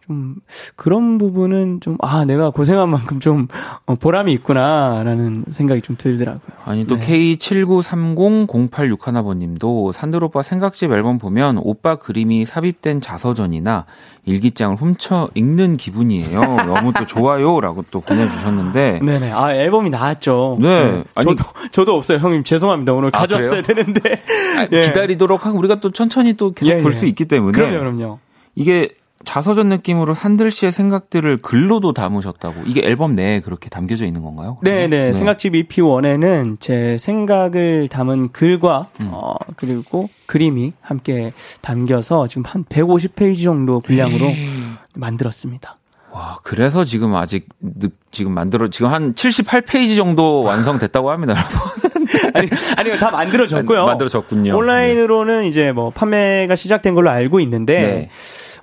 좀 그런 부분은 좀 아 내가 고생한 만큼 좀 어, 보람이 있구나라는 생각이 좀 들더라고요. 아니 또 네. K79300861번님도 산들 오빠 생각집 앨범 보면 오빠 그림이 삽입된 자서전이나 일기장을 훔쳐 읽는 기분이에요. 너무 또 좋아요라고 또 보내주셨는데 네네. 아 앨범이 나왔죠. 네. 아니- 저도 저도 없어요, 형님 죄송합니다. 오늘 아, 가져왔어야 되는데. 아, 예. 기다리도록 하고 우리가 또 천천히 또 계속 예, 볼 예. 수 있기 때문에 그럼요, 그럼요. 이게 자서전 느낌으로 산들 씨의 생각들을 글로도 담으셨다고 이게 앨범 내에 그렇게 담겨져 있는 건가요? 네네. 생각집 EP 1에는 제 생각을 담은 글과 음. 어 그리고 그림이 함께 담겨서 지금 한 150페이지 정도 분량으로 음. 만들었습니다. 와 그래서 지금 아직 늦, 지금 만들어 지금 한 78페이지 정도 완성됐다고 합니다. 여러분. 아니, 아니요, 다 만들어졌고요. 만들어졌군요. 온라인으로는 이제 뭐 판매가 시작된 걸로 알고 있는데, 네.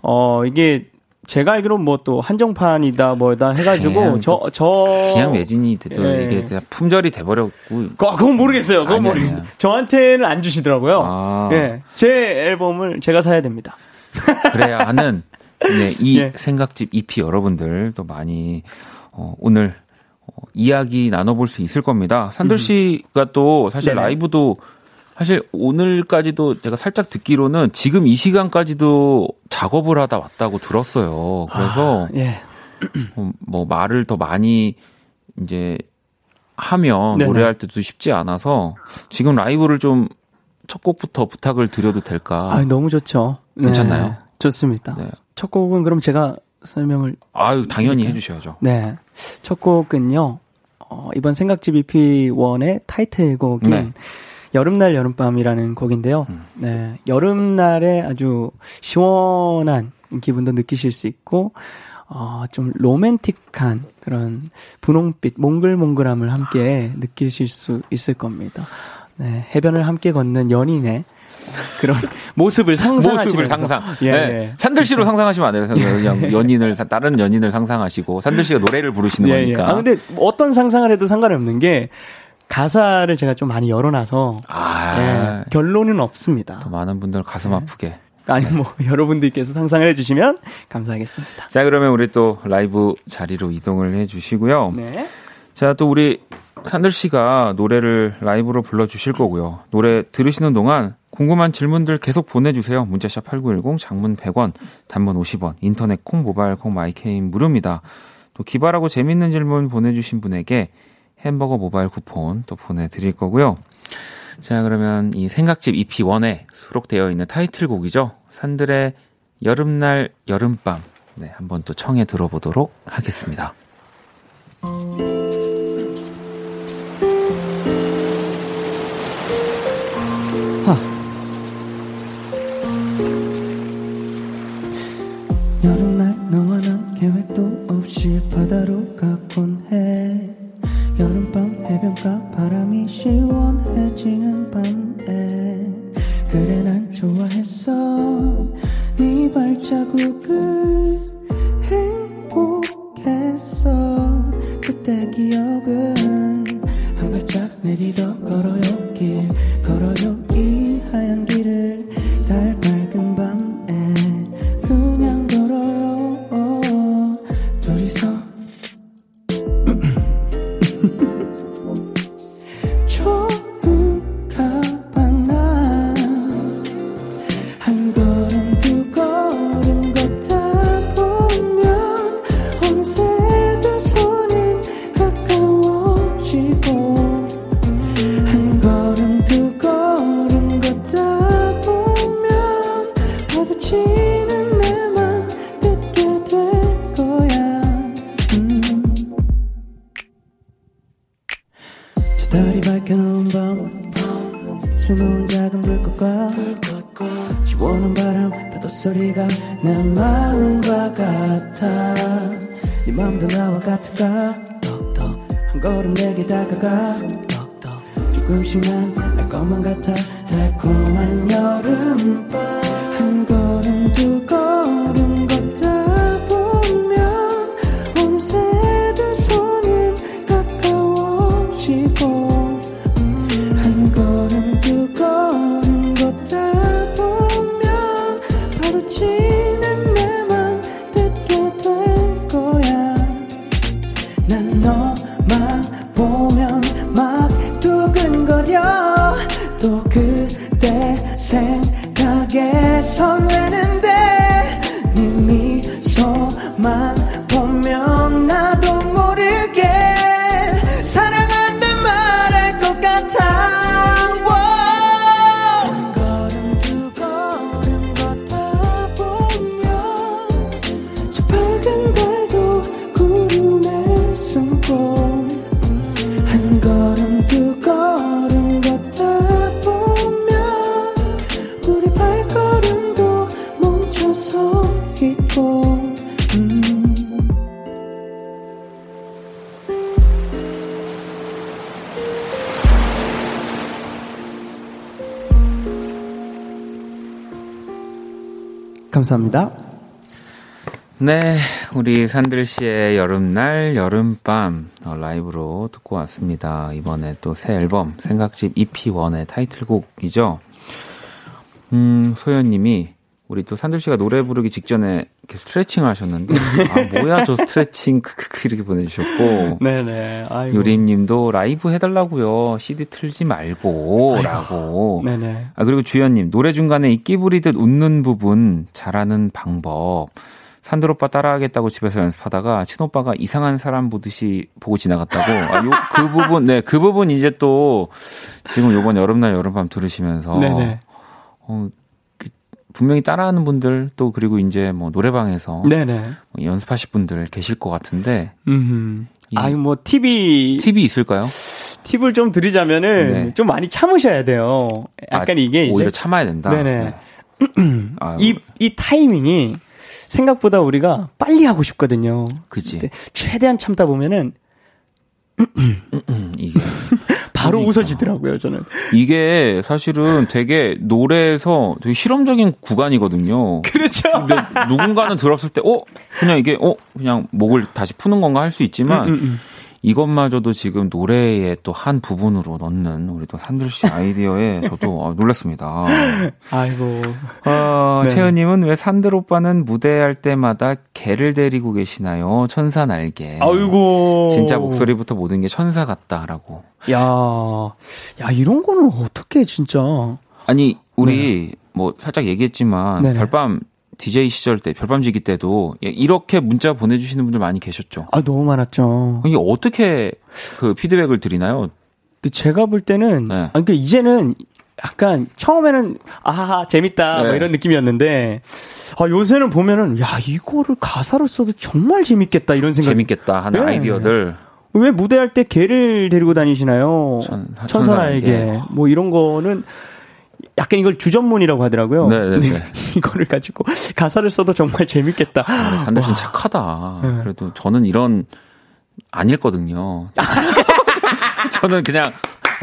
어, 이게 제가 알기로 뭐또 한정판이다 뭐다 해가지고, 그냥 저, 저. 그냥 매진이 돼도 예. 이게 그냥 품절이 돼버렸고 거- 그건 모르겠어요. 그건 모르겠어요. 아니야. 저한테는 안 주시더라고요. 아. 예. 제 앨범을 제가 사야 됩니다. 그래야 하는 네, 이 예. 생각집 EP 여러분들 도 많이 어, 오늘 어, 이야기 나눠볼 수 있을 겁니다. 산들 씨가 또 사실 음. 네네. 라이브도 사실 오늘까지도 제가 살짝 듣기로는 지금 이 시간까지도 작업을 하다 왔다고 들었어요. 그래서 예. 어, 뭐 말을 더 많이 이제 하면 네네. 노래할 때도 쉽지 않아서 지금 라이브를 좀 첫 곡부터 부탁을 드려도 될까? 아, 너무 좋죠. 네, 괜찮나요? 좋습니다. 네. 첫 곡은 그럼 제가 설명을 아유, 당연히 해 주셔야죠. 네. 첫 곡은요. 어, 이번 생각집 EP1의 타이틀곡인 네. 여름날 여름밤이라는 곡인데요. 음. 네. 여름날에 아주 시원한 기분도 느끼실 수 있고 어, 좀 로맨틱한 그런 분홍빛, 몽글몽글함을 함께 느끼실 수 있을 겁니다. 네. 해변을 함께 걷는 연인의 그런 모습을 상상하시면서 모습을 상상. 예, 네. 예. 산들 씨로 상상하시면 안 돼요. 그냥 연인을 사- 다른 연인을 상상하시고 산들 씨가 노래를 부르시는 예, 예. 거니까. 아, 근데 어떤 상상을 해도 상관없는 게 가사를 제가 좀 많이 열어놔서 아, 예, 결론은 없습니다. 더 많은 분들 가슴 아프게. 아니 뭐 여러분들께서 상상을 해주시면 감사하겠습니다. 자, 그러면 우리 또 라이브 자리로 이동을 해주시고요. 네. 자, 또 우리 산들 씨가 노래를 라이브로 불러주실 거고요. 노래 들으시는 동안 궁금한 질문들 계속 보내주세요. 문자샵 8910, 장문 100원, 단문 50원, 인터넷 콩, 모바일 콩, my K는 무료입니다. 또 기발하고 재밌는 질문 보내주신 분에게 햄버거 모바일 쿠폰 또 보내드릴 거고요. 자, 그러면 이 생각집 EP1에 수록되어 있는 타이틀곡이죠. 산들의 여름날, 여름밤. 네, 한번 또 청해 들어보도록 하겠습니다. 여름날 너와 난 계획도 없이 바다로 해변가 바람이 시원해지는 밤에 그래 난 좋아했어. 네 발자국을 감사합니다. 네, 우리 산들 씨의 여름날, 여름밤 어, 라이브로 듣고 왔습니다. 이번에 또 새 앨범 생각집 EP1의 타이틀곡이죠. 음, 소연님이 우리 또 산들 씨가 노래 부르기 직전에 이렇게 스트레칭을 하셨는데 아 뭐야 저 스트레칭 크크크 이렇게 보내주셨고 네네. 아이고. 유림님도 라이브 해달라고요. CD 틀지 말고라고. 네네. 아, 그리고 주연님, 노래 중간에 이끼 부리듯 웃는 부분 잘하는 방법. 산들 오빠 따라하겠다고 집에서 연습하다가 친오빠가 이상한 사람 보듯이 보고 지나갔다고. 아, 요, 그 부분, 네, 그 부분 이제 또 지금 요번 여름날 여름밤 들으시면서 네네. 어, 그 분명히 따라하는 분들 또 그리고 이제 뭐 노래방에서 네네. 뭐 연습하실 분들 계실 것 같은데 음. 이- 아니 뭐 팁이 팁이 있을까요? 팁을 좀 드리자면은 네. 좀 많이 참으셔야 돼요. 약간 아, 이게 이제 오히려 참아야 된다. 네네. 아, 이, 이 타이밍이 생각보다 우리가 빨리 하고 싶거든요. 그지. 최대한 참다 보면은 음, 이게 바로 그러니까. 웃어지더라고요, 저는. 이게 사실은 되게 노래에서 되게 실험적인 구간이거든요. 그렇죠. 누군가는 들었을 때, 어? 그냥 이게, 어? 그냥 목을 다시 푸는 건가 할 수 있지만, 음, 음. 이것마저도 지금 노래의 또 한 부분으로 넣는 우리 또 산들 씨 아이디어에 저도 아, 놀랐습니다. 아이고. 어, 네. 채은님은 왜 산들 오빠는 무대할 때마다 개를 데리고 계시나요? 천사 날개. 아이고. 진짜 목소리부터 모든 게 천사 같다라고. 야, 야, 이런 거는 어떻게 진짜. 아니 우리 뭐 살짝 얘기했지만 네네. 별밤 DJ 시절 때 별밤지기 때도 예, 이렇게 문자 보내주시는 분들 많이 계셨죠. 아, 너무 많았죠. 이게 어떻게 그 피드백을 드리나요? 근데 제가 볼 때는, 네. 아, 그러니까 이제는 약간 처음에는 아하 재밌다 뭐 네. 이런 느낌이었는데 아 요새는 보면은 야 이거를 가사로 써도 정말 재밌겠다 이런 생각 재밌겠다 하는 네. 아이디어들 왜 무대할 때 개를 데리고 다니시나요? 천- 천사나에게. 뭐 이런 거는 약간 이걸 주전문이라고 하더라고요. 네네네. 근데 이거를 가지고 가사를 써도 정말 재밌겠다. 아, 산들 씨는 착하다. 네. 그래도 저는 이런 안 읽거든요. 저는 그냥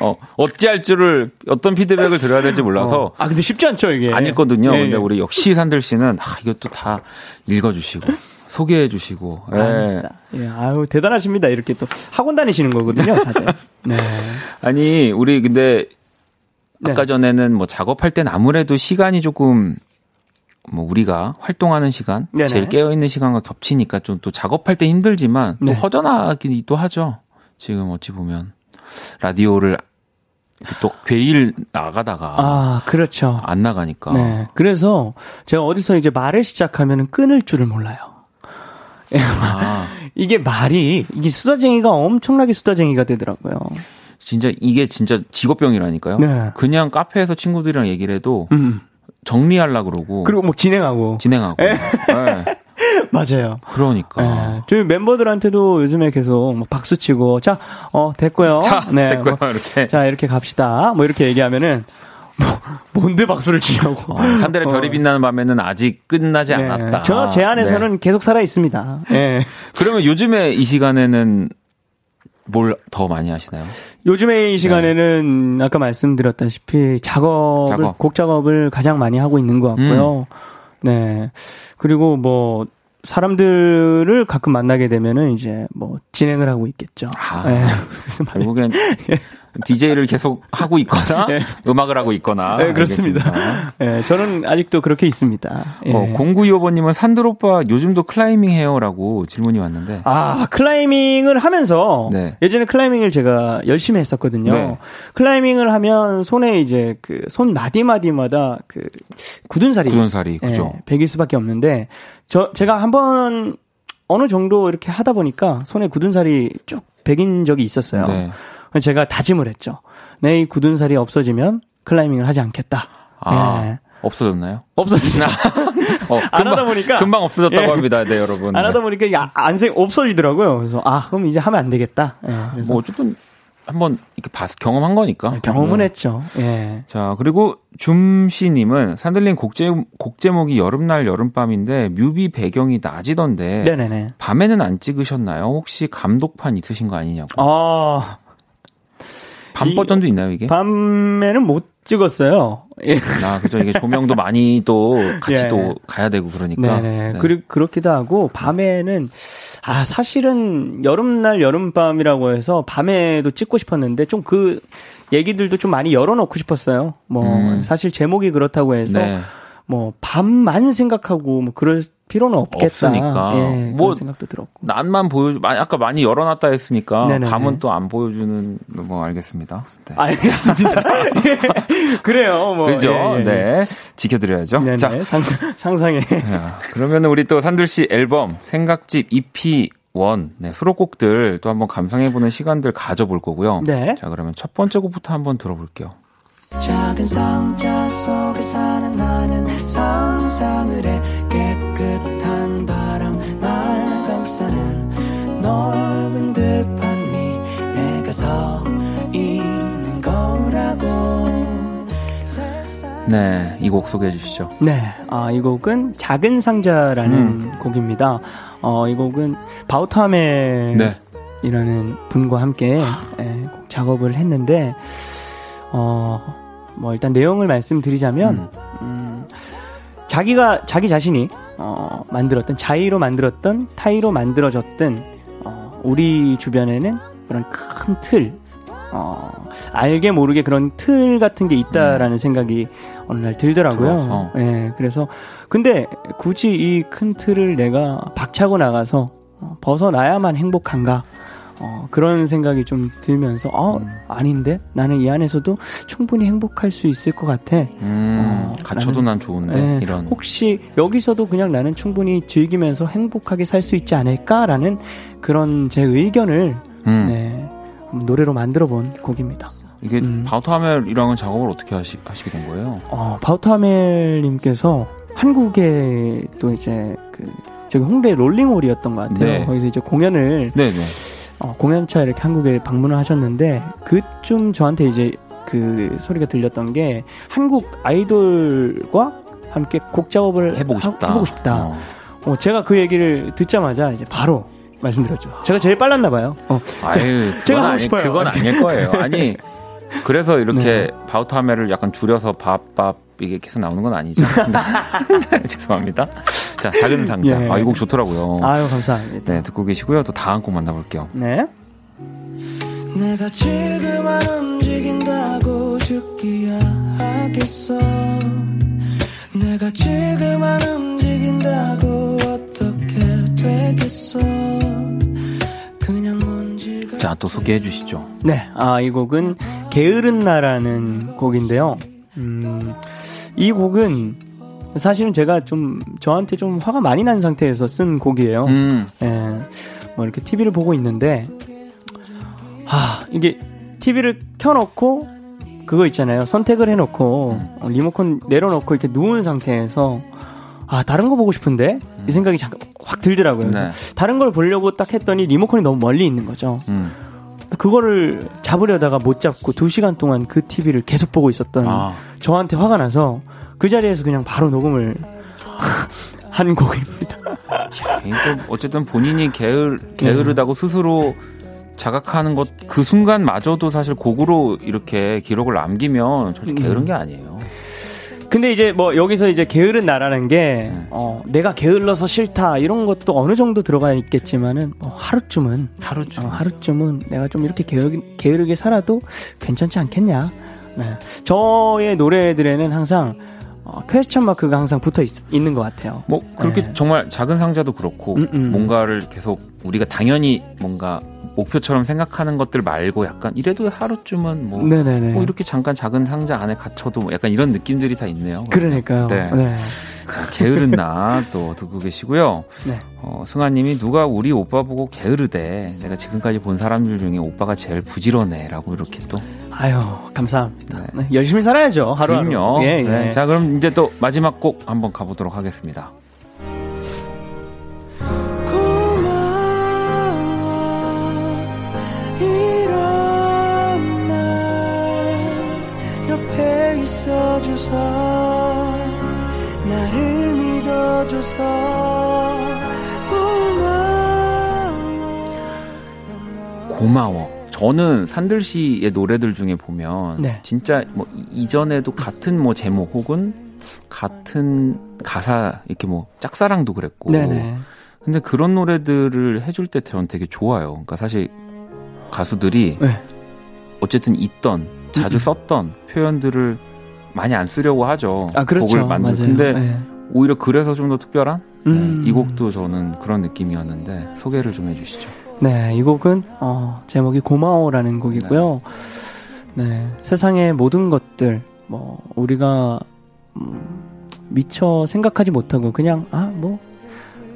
어 어찌할 줄을 어떤 피드백을 드려야 될지 몰라서 어. 아 근데 쉽지 않죠 이게. 안 읽거든요. 예. 근데 우리 역시 산들 씨는 아, 이것도 다 읽어주시고 소개해 주시고. 예. 아닙니다. 예, 아유 대단하십니다. 이렇게 또 학원 다니시는 거거든요, 다들. 네. 아니 우리 근데 네. 아까 전에는 뭐 작업할 땐 아무래도 시간이 조금 뭐 우리가 활동하는 시간, 네네. 제일 깨어 있는 시간과 겹치니까 좀 또 작업할 때 힘들지만 또 네. 허전하기도 하죠. 지금 어찌 보면 라디오를 또 괴일 나가다가 아 그렇죠. 안 나가니까 네. 그래서 제가 어디서 이제 말을 시작하면 끊을 줄을 몰라요. 아, 이게 말이 이게 수다쟁이가 엄청나게 수다쟁이가 되더라고요. 진짜 이게 진짜 직업병이라니까요. 네. 그냥 카페에서 친구들이랑 얘기를 해도 음. 정리하려고 그러고 그리고 뭐 진행하고 진행하고 네. 맞아요. 그러니까 네. 저희 멤버들한테도 요즘에 계속 뭐 박수 치고 자, 어 됐고요. 자, 네. 됐고요, 뭐, 이렇게. 자 이렇게 갑시다. 뭐 이렇게 얘기하면은 뭐 뭔데 박수를 치냐고. 어, 산들의 별이 빛나는 밤에는 아직 끝나지 네. 않았다. 저 제 안에서는 네. 계속 살아 있습니다. 예. 그러면 요즘에 이 시간에는 뭘 더 많이 하시나요? 요즘에 이 시간에는 아까 말씀드렸다시피 작업을 작업. 음. 곡 작업을 가장 많이 하고 있는 것 같고요. 네. 그리고 뭐 사람들을 가끔 만나게 되면은 이제 뭐 진행을 하고 있겠죠. 아. 네. 결국엔 DJ를 계속 하고 있거나 네. 음악을 하고 있거나. 네, 그렇습니다. 예, 저는 아직도 그렇게 있습니다. 예. 어, 0925번님은 산들 오빠 요즘도 클라이밍 해요라고 질문이 왔는데. 아, 클라이밍을 하면서 네. 예전에 클라이밍을 제가 열심히 했었거든요. 네. 클라이밍을 하면 손에 이제 그 손 마디마디마다 그 굳은 살이 구전살이 그죠? 예, 배길 수밖에 없는데 저 제가 한번 어느 정도 이렇게 하다 보니까 손에 굳은 살이 쭉 배긴 적이 있었어요. 네. 제가 다짐을 했죠. 내 이 굳은 살이 없어지면 클라이밍을 하지 않겠다. 아, 예. 없어졌나요? 없어졌어요. 어, 안 하다 보니까 금방 없어졌다고 예. 합니다. 네, 여러분. 안 하다 네. 보니까 이게 아- 안생 없어지더라고요. 그래서 아 그럼 이제 하면 안 되겠다. 예, 그래서 뭐 어쨌든 한번 이렇게 봐서 경험한 거니까. 경험은 네. 했죠. 예. 자, 그리고 줌씨님은 산들린 곡제, 곡 제목이 여름날 여름밤인데 뮤비 배경이 낮이던데 네네네. 밤에는 안 찍으셨나요? 혹시 감독판 있으신 거 아니냐고. 아 밤 이- 버전도 있나요, 이게? 밤에는 못 찍었어요. 예. 아, 그죠. 이게 조명도 많이 또 같이 예. 또 가야 되고 그러니까. 네네. 네. 그리, 그렇기도 하고, 밤에는, 아, 사실은 여름날 여름밤이라고 해서 밤에도 찍고 싶었는데, 좀 그 얘기들도 좀 많이 열어놓고 싶었어요. 뭐, 음. 사실 제목이 그렇다고 해서, 네. 뭐, 밤만 생각하고, 뭐, 그럴 필요는 없겠다. 없으니까. 예, 뭐, 그런 생각도 들었고. 난만 보여 많이 아까 많이 열어놨다 했으니까 네네네. 밤은 또 안 보여주는 뭐 알겠습니다. 네. 알겠습니다. 예, 그래요. 뭐. 그죠? 예, 예. 네. 지켜드려야죠. 네네. 자, 상상, 상상에. 야, 그러면 우리 또 산들 씨 앨범 생각집 EP 1 네, 수록곡들 또 한번 감상해보는 시간들 가져볼 거고요. 네. 자, 그러면 첫 번째 곡부터 한번 들어볼게요. 작은 상자 속에 사는 나는 상상을 해 깨끗 넓은 들판 위 내가 서 있는 거라고 네, 이 곡 소개해 주시죠. 네. 아, 이 곡은 작은 상자라는 곡입니다. 어, 이 곡은 바우타멜 네. 이라는 분과 함께 예, 곡 작업을 했는데 어, 뭐 일단 내용을 말씀드리자면 음, 자기가 자기 자신이 어, 만들었던 자의로 만들었던 타의로 만들어졌던 어, 우리 주변에는 그런 큰 틀, 어, 알게 모르게 그런 틀 같은 게 있다라는 생각이 어느 날 들더라고요. 예, 그래서 근데 굳이 이 큰 틀을 내가 박차고 나가서 어, 벗어나야만 행복한가? 어, 그런 생각이 좀 들면서, 어, 음. 아닌데? 나는 이 안에서도 충분히 행복할 수 있을 것 같아. 음, 어, 갇혀도 나는- 난 좋은데 예, 이런. 혹시 여기서도 그냥 나는 충분히 즐기면서 행복하게 살 수 있지 않을까라는 그런 제 의견을 음, 네, 노래로 만들어 본 곡입니다. 이게 음. 바우타멜이랑은 작업을 어떻게 하시, 하시게 된 거예요? 어, 바우타멜님께서 한국에 또 이제 그 저기 홍대 롤링홀이었던 것 같아요. 네. 거기서 이제 공연을 네, 네. 어, 공연차 이렇게 한국에 방문을 하셨는데 그쯤 저한테 이제 그 소리가 들렸던 게 한국 아이돌과 함께 곡 작업을 해보고 하- 싶다. 해보고 싶다. 어. 어, 제가 그 얘기를 듣자마자 이제 바로 말씀드렸죠. 제가 제일 빨랐나 봐요. 어, 아유, 제가 그건 하고 아니, 싶어요. 그건 아닐 거예요. 아니, 그래서 이렇게 네. 바우타멜을 약간 줄여서 밥밥 이게 계속 나오는 건 아니죠. 네, 죄송합니다. 자, 작은 상자. 예. 아, 이 곡 좋더라고요. 아유 감사합니다. 네, 듣고 계시고요. 또 다음 곡 만나볼게요. 네. 내가 지금 안 움직인다고 죽기야 하겠어 내가 지금 안 움직인다고 어떻게 되겠어 그냥 먼지가 자, 또 소개해 주시죠. 네, 아, 이 곡은 게으른 나라는 곡인데요. 음, 이 곡은 사실은 제가 좀 저한테 좀 화가 많이 난 상태에서 쓴 곡이에요. 음, 예, 뭐 이렇게 TV를 보고 있는데, 아, 이게 TV를 켜놓고 그거 있잖아요. 선택을 해놓고 어, 리모컨 내려놓고 이렇게 누운 상태에서 아 다른 거 보고 싶은데 이 생각이 잠깐 확 들더라고요. 네. 다른 걸 보려고 딱 했더니 리모컨이 너무 멀리 있는 거죠. 음. 그거를 잡으려다가 못 잡고 두 시간 동안 그 TV를 계속 보고 있었던 아, 저한테 화가 나서 그 자리에서 그냥 바로 녹음을 한 곡입니다. 이거 어쨌든 본인이 게을, 게으르다고 스스로 자각하는 것, 그 순간마저도 사실 곡으로 이렇게 기록을 남기면 솔직히 게으른 게 아니에요. 근데 이제 뭐 여기서 이제 게으른 나라는 게 네. 어, 내가 게을러서 싫다 이런 것도 어느 정도 들어가 있겠지만은 뭐 하루쯤은 하루쯤. 어, 하루쯤은 내가 좀 이렇게 게으르, 게으르게 살아도 괜찮지 않겠냐. 네. 저의 노래들에는 항상 어, 퀘스천 마크가 항상 붙어 있, 있는 것 같아요. 뭐 그렇게 네. 정말 작은 상자도 그렇고 음, 음. 뭔가를 계속 우리가 당연히 뭔가 목표처럼 생각하는 것들 말고 약간 이래도 하루쯤은 뭐. 뭐 이렇게 잠깐 작은 상자 안에 갇혀도 뭐 약간 이런 느낌들이 다 있네요. 그러니까요. 네. 네. 자, 게으른 나 또 듣고 계시고요. 네. 어, 승아님이 누가 우리 오빠 보고 게으르대. 내가 지금까지 본 사람들 중에 오빠가 제일 부지런해라고 이렇게 또. 아유 감사합니다. 네. 네, 열심히 살아야죠 하루하루. 그럼요. 예, 예. 네. 자 그럼 이제 또 마지막 곡 한번 가보도록 하겠습니다. 있어줘서 나를 믿어줘서 고마워 고마워. 저는 산들 씨의 노래들 중에 보면 네. 진짜 뭐 이- 이전에도 같은 뭐 제목 혹은 같은 가사 이렇게 뭐 짝사랑도 그랬고 네네. 근데 그런 노래들을 해줄 때 저는 되게 좋아요. 그러니까 사실 가수들이 네. 어쨌든 있던 자주 음. 썼던 표현들을 많이 안 쓰려고 하죠. 아 그렇죠. 곡을 만들. 맞아요. 근데 네. 오히려 그래서 좀 더 특별한 음. 네, 이 곡도 저는 그런 느낌이었는데 소개를 좀 해주시죠. 네, 이 곡은 어, 제목이 고마워라는 곡이고요. 네, 세상의 모든 것들 뭐 우리가 음, 미처 생각하지 못하고 그냥 아 뭐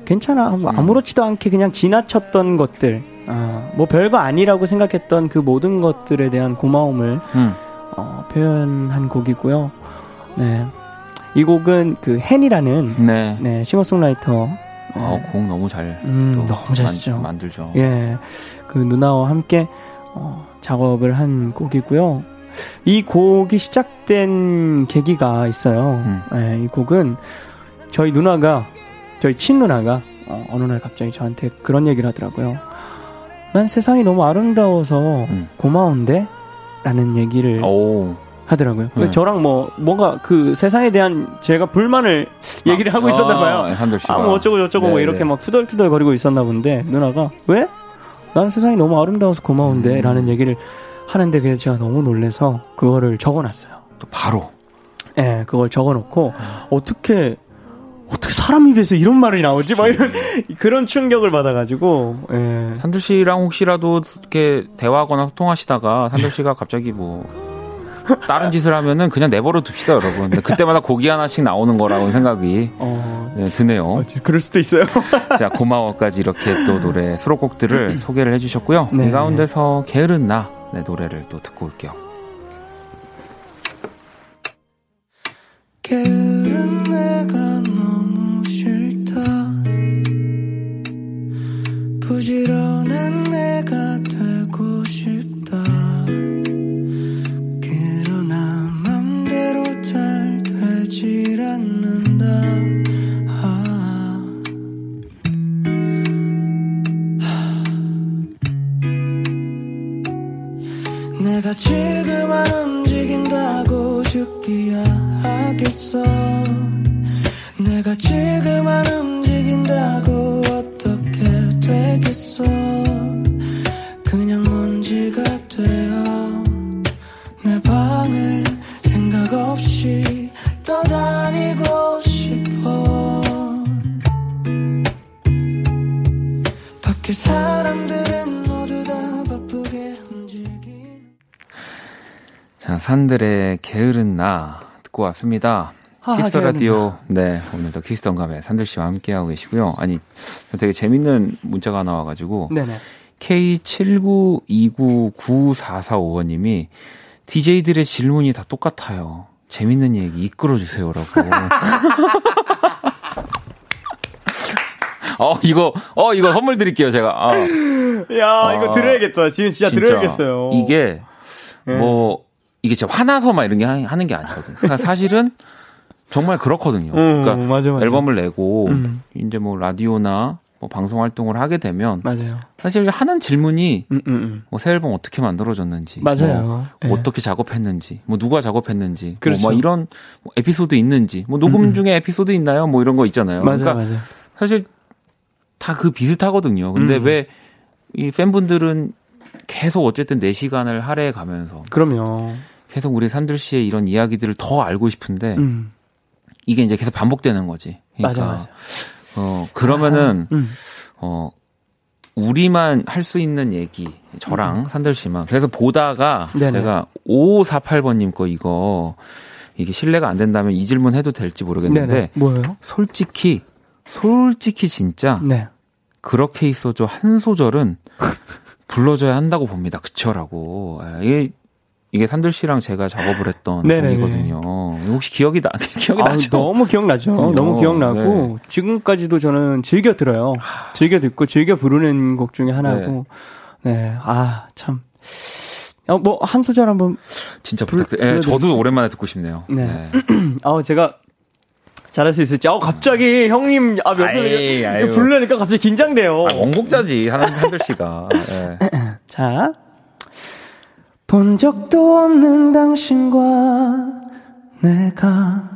괜찮아 뭐 음. 아무렇지도 않게 그냥 지나쳤던 것들 아, 뭐 별거 아니라고 생각했던 그 모든 것들에 대한 고마움을 음. 어, 표현한 곡이고요. 네. 이 곡은 그 헨이라는 네. 네, 싱어송라이터 어, 곡 너무 잘 음, 또 너무 잘 만- 쓰죠. 만 들죠. 예, 그 누나와 함께 어, 작업을 한 곡이고요. 이 곡이 시작된 계기가 있어요. 음. 예, 이 곡은 저희 누나가 저희 친 누나가 어, 어느 날 갑자기 저한테 그런 얘기를 하더라고요. 난 세상이 너무 아름다워서 음. 고마운데 라는 얘기를 오. 하더라고요. 네. 저랑 뭐 뭔가 그 세상에 대한 제가 불만을 얘기를 하고 있었나 봐요. 아, 씨가. 아, 뭐 어쩌고 저쩌고 뭐 네, 이렇게 네. 막 투덜투덜 거리고 있었나 본데 누나가 왜? 나는 세상이 너무 아름다워서 고마운데 음. 라는 얘기를 하는데 그게 제가 너무 놀래서 그거를 적어놨어요. 또 바로. 예, 그걸 적어놓고 어떻게 어떻게 사람 입에서 이런 말이 나오지? 막 이런 그런 충격을 받아가지고 예. 산들 씨랑 혹시라도 이렇게 대화하거나 소통하시다가 산들 씨가 갑자기 뭐 다른 짓을 하면은 그냥 내버려 둡시다, 여러분. 그때마다 고기 하나씩 나오는 거라고 생각이 어, 네, 드네요. 그럴 수도 있어요. 자, 고마워까지 이렇게 또 노래 수록곡들을 소개를 해주셨고요. 네. 이 가운데서 게으른 나 네, 노래를 또 듣고 올게요. 게으른 내가 부지런한 내가 되고 싶다. 그러나 맘대로 잘 되질 않는다. 아. 내가 지금 안 움직인다고 죽기야 하겠어 되겠어 그냥 먼지가 되어 내 방을 생각 없이 떠다니고 싶어 밖에 사람들은 모두 다 바쁘게 움직이는 자, 산들의 게으른 나 듣고 왔습니다. 아, 키스 라디오, 네, 오늘도 키스던감에 산들 씨와 함께 하고 계시고요. 아니, 되게 재밌는 문자가 나와가지고, 네네. K79299445번님이 DJ들의 질문이 다 똑같아요. 재밌는 얘기 이끌어주세요라고. 어, 이거, 어, 이거 선물 드릴게요, 제가. 아, 야 이거 들어야겠다. 지금 진짜, 들어야겠어요. 이게, 예. 뭐, 이게 진짜 화나서 막 이런 게 하- 하는 게 아니거든요. 그러니까 사실은 정말 그렇거든요. 음, 그러니까 맞아, 맞아. 앨범을 내고, 음. 이제 뭐 라디오나 뭐 방송 활동을 하게 되면, 맞아요. 사실 하는 질문이 음, 음, 음. 뭐새 앨범 어떻게 만들어졌는지, 맞아요. 뭐 예. 어떻게 작업했는지, 뭐 누가 작업했는지, 그렇죠. 뭐, 뭐 이런 뭐 에피소드 있는지, 뭐 녹음 음, 음. 중에 에피소드 있나요? 뭐 이런 거 있잖아요. 맞아요, 그러니까 맞아요. 사실 다 그 비슷하거든요. 근데 음. 왜이 팬분들은 계속 어쨌든 4시간을 할애해 가면서 그럼요. 계속 우리 산들 씨의 이런 이야기들을 더 알고 싶은데 음. 이게 이제 계속 반복되는 거지. 그러니까 맞아, 맞아. 어 그러면은 음. 어 우리만 할 수 있는 얘기 저랑 산들 씨만 그래서 보다가 음. 네네. 제가 5548번님 거 이거 이게 신뢰가 안 된다면 이 질문 해도 될지 모르겠는데 네네. 뭐예요? 솔직히 솔직히 진짜 네. 그렇게 있어줘 한 소절은 불러줘야 한다고 봅니다. 그쵸?라고. 예, 이게 이게 산들 씨랑 제가 작업을 했던. 곡이거든요. 혹시 기억이 나 기억이 아, 나죠? 너무 기억나죠. 그럼요. 너무 기억나고 네. 지금까지도 저는 즐겨 들어요. 즐겨 듣고 즐겨 부르는 곡 중에 하나고. 네. 아, 참. 어, 뭐, 한 소절 한번, 진짜 불- 부탁드려요. 예, 불러드릴게요. 저도 오랜만에 듣고 싶네요. 네. 아 제가 잘할 수 있을지. 아, 갑자기 형님, 아, 아이고. 부르려니까 갑자기 긴장돼요. 아, 원곡자지 한 산들 씨가. 예. 자. 본 적도 없는 당신과 내가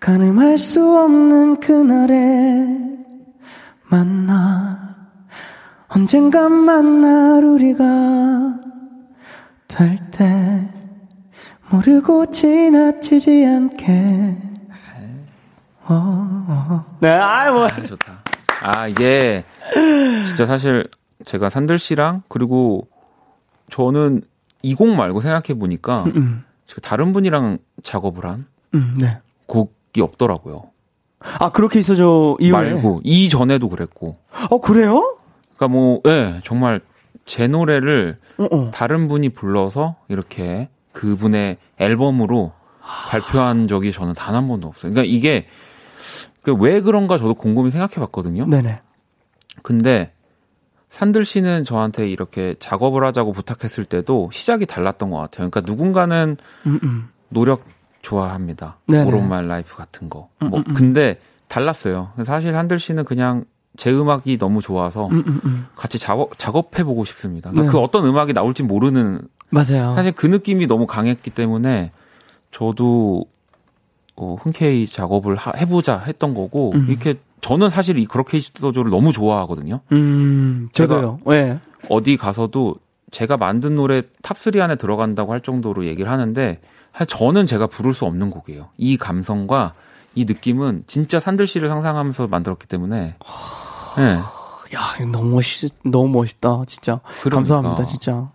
가늠할 수 없는 그날에 만나 언젠간 만날 우리가 될 때 모르고 지나치지 않게 어. 네, 아이, 뭐. 아, 좋다. 아, 이게 진짜 사실 제가 산들 씨랑 그리고 저는 이 곡 말고 생각해 보니까 음, 다른 분이랑 작업을 한 음, 네. 곡이 없더라고요. 아, 그렇게 있어줘, 이후에. 말고 이 전에도 그랬고. 어, 그래요? 그러니까 뭐, 예, 정말 제 노래를 어, 어. 다른 분이 불러서 이렇게 그분의 앨범으로 발표한 적이 저는 단 한 번도 없어요. 그러니까 이게 그왜 그런가 저도 곰곰이 생각해 봤거든요. 네네. 근데 산들 씨는 저한테 이렇게 작업을 하자고 부탁했을 때도 시작이 달랐던 것 같아요. 그러니까 누군가는 음, 음. 노력 좋아합니다. all of my life 같은 거. 음, 뭐 음, 음. 근데 달랐어요. 사실 산들 씨는 그냥 제 음악이 너무 좋아서 음, 음, 음. 같이 작업, 작업해 보고 싶습니다. 그러니까 네. 그 어떤 음악이 나올지 모르는 맞아요. 사실 그 느낌이 너무 강했기 때문에 저도 어, 흔쾌히 작업을 하- 해보자 했던 거고 음. 이렇게 저는 사실 이 그렇게 있어줘를 너무 좋아하거든요. 음, 저도요. 예. 어디 가서도 제가 만든 노래 top 3 안에 들어간다고 할 정도로 얘기를 하는데 사실 저는 제가 부를 수 없는 곡이에요. 이 감성과 이 느낌은 진짜 산들 씨를 상상하면서 만들었기 때문에 네, 야, 너무 멋있, 너무 멋있다, 진짜. 그러니까. 감사합니다, 진짜.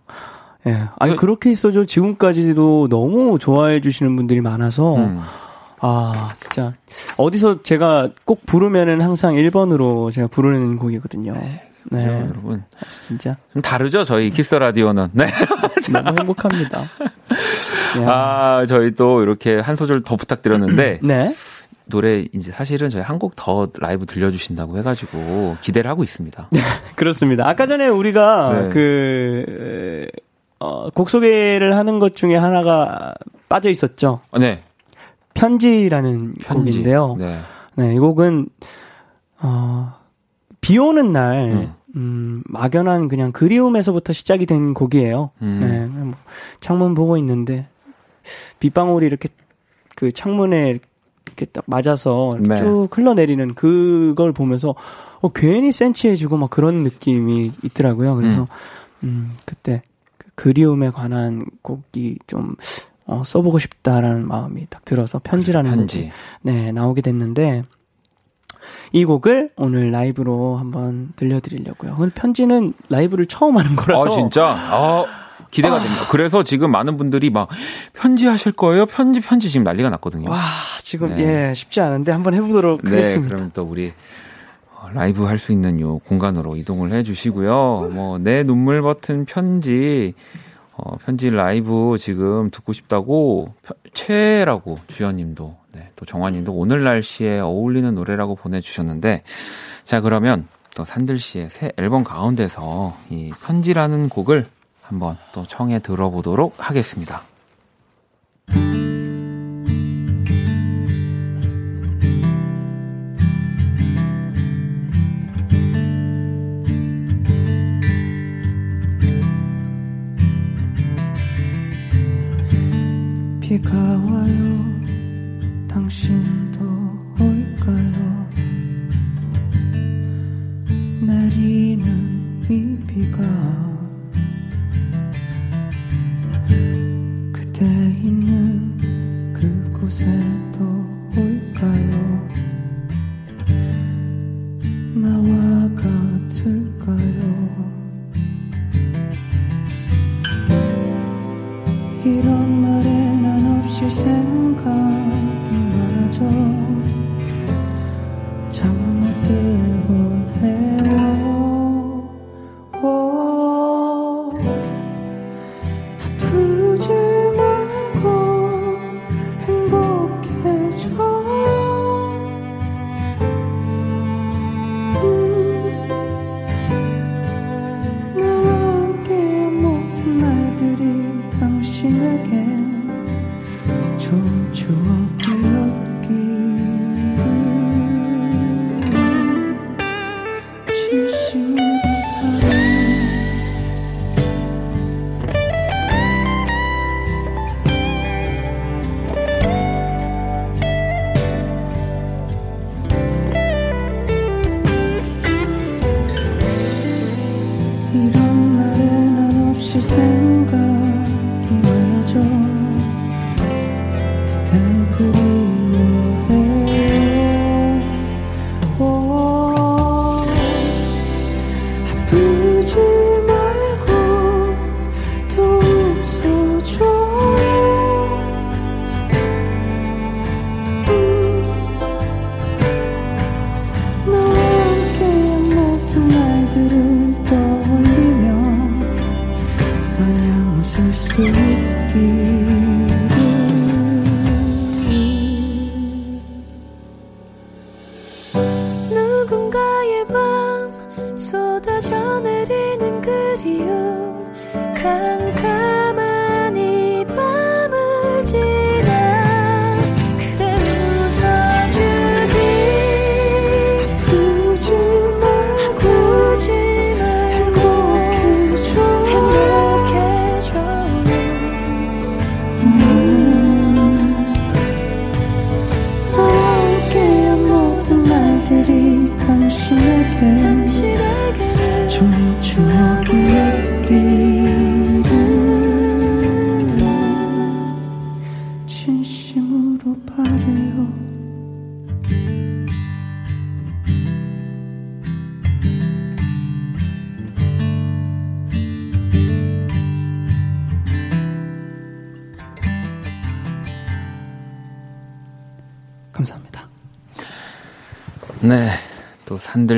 예. 아니, 이거- 그렇게 있어줘. 지금까지도 너무 좋아해 주시는 분들이 많아서, 음. 아, 진짜. 어디서 제가 꼭 부르면은 항상 1번으로 제가 부르는 곡이거든요. 네. 그죠, 여러분 진짜. 좀 다르죠 저희 키스 라디오는 네. 너무 행복합니다. 야. 아 저희 또 이렇게 한 소절 더 부탁드렸는데 네. 노래 이제 사실은 저희 한 곡 더 라이브 들려주신다고 해가지고 기대를 하고 있습니다. 그렇습니다. 아까 전에 우리가 네. 그, 어, 곡 소개를 하는 것 중에 하나가 빠져 있었죠. 어, 네. 편지라는 편지. 곡인데요. 네. 네, 이 곡은 어, 비 오는 날 음. 음, 막연한 그냥 그리움에서부터 시작이 된 곡이에요. 음. 네, 뭐 창문 보고 있는데 빗방울이 이렇게 그 창문에 이렇게 딱 맞아서 네. 쭉 흘러내리는 그걸 보면서 어, 괜히 센치해지고 막 그런 느낌이 있더라고요. 그래서 음, 그때 그 그리움에 관한 곡이 좀 어, 써보고 싶다라는 마음이 딱 들어서 편지라는 곡이 편지. 네, 나오게 됐는데, 이 곡을 오늘 라이브로 한번 들려드리려고요. 오늘 편지는 라이브를 처음 하는 거라서. 아 진짜. 아 기대가 됩니다. 그래서 지금 많은 분들이 막 편지 하실 거예요? 편지 편지 지금 난리가 났거든요. 와, 지금, 네. 예, 쉽지 않은데 한번 해보도록 네, 하겠습니다. 그럼 또 우리 어, 라이브 할 수 있는 요 공간으로 이동을 해주시고요. 뭐 내 눈물 버튼 편지, 어, 편지 라이브 지금 듣고 싶다고 펴- 최라고 주연님도, 네, 또 정환님도 오늘 날씨에 어울리는 노래라고 보내주셨는데, 자 그러면 또 산들 씨의 새 앨범 가운데서 이 편지라는 곡을 한번 또 청해 들어보도록 하겠습니다. 비 많아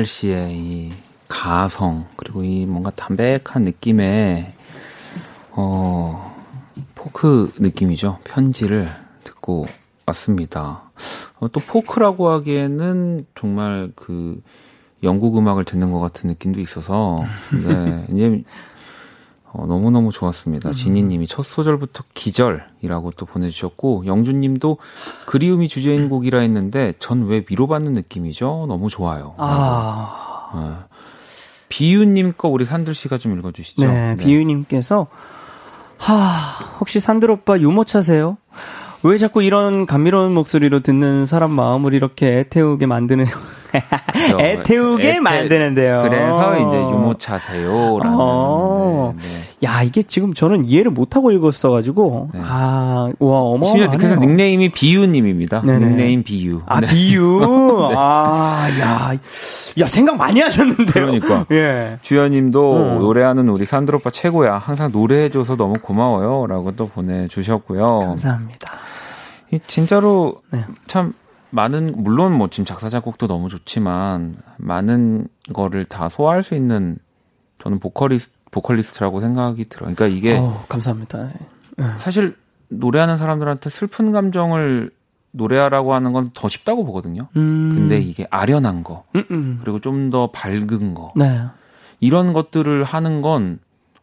또 산들 씨의 이 가성, 그리고 이 뭔가 담백한 느낌의, 어, 포크 느낌이죠. 편지를 듣고 왔습니다. 어, 또 포크라고 하기에는 정말 그 영국 음악을 듣는 것 같은 느낌도 있어서, 네. 이제 어, 너무너무 좋았습니다. 지니님이 첫 소절부터 기절이라고 또 보내주셨고, 영준님도 그리움이 주제인 곡이라 했는데, 전 왜 위로받는 느낌이죠? 너무 좋아요. 아, 네. 비유님 거 우리 산들 씨가 좀 읽어주시죠. 네, 비유님께서 하 혹시 산들 오빠 유머 차세요? 왜 자꾸 이런 감미로운 목소리로 듣는 사람 마음을 이렇게 애태우게 만드는 그렇죠. 애 태우게 애태- 만드는데요. 그래서 이제 유모차세요라는. 어. 네, 네. 야 이게 지금 저는 이해를 못하고 읽었어가지고 네. 아와 심지어 어마어마하네요. 그래서 닉네임이 비유님입니다. 네네. 닉네임 비유. 아 네. 비유 아야야 야, 생각 많이 하셨는데요. 그러니까. 예. 주연님도 음. 노래하는 우리 산들 오빠 최고야. 항상 노래해줘서 너무 고마워요라고 또 보내주셨고요. 감사합니다. 이 진짜로 네. 참 많은 물론 뭐 지금 작사 작곡도 너무 좋지만 많은 거를 다 소화할 수 있는 저는 보컬리스 보컬리스트라고 생각이 들어요. 그러니까 이게 어, 감사합니다. 사실 노래하는 사람들한테 슬픈 감정을 노래하라고 하는 건 더 쉽다고 보거든요. 음. 근데 이게 아련한 거 음, 음. 그리고 좀 더 밝은 거 네. 이런 것들을 하는 건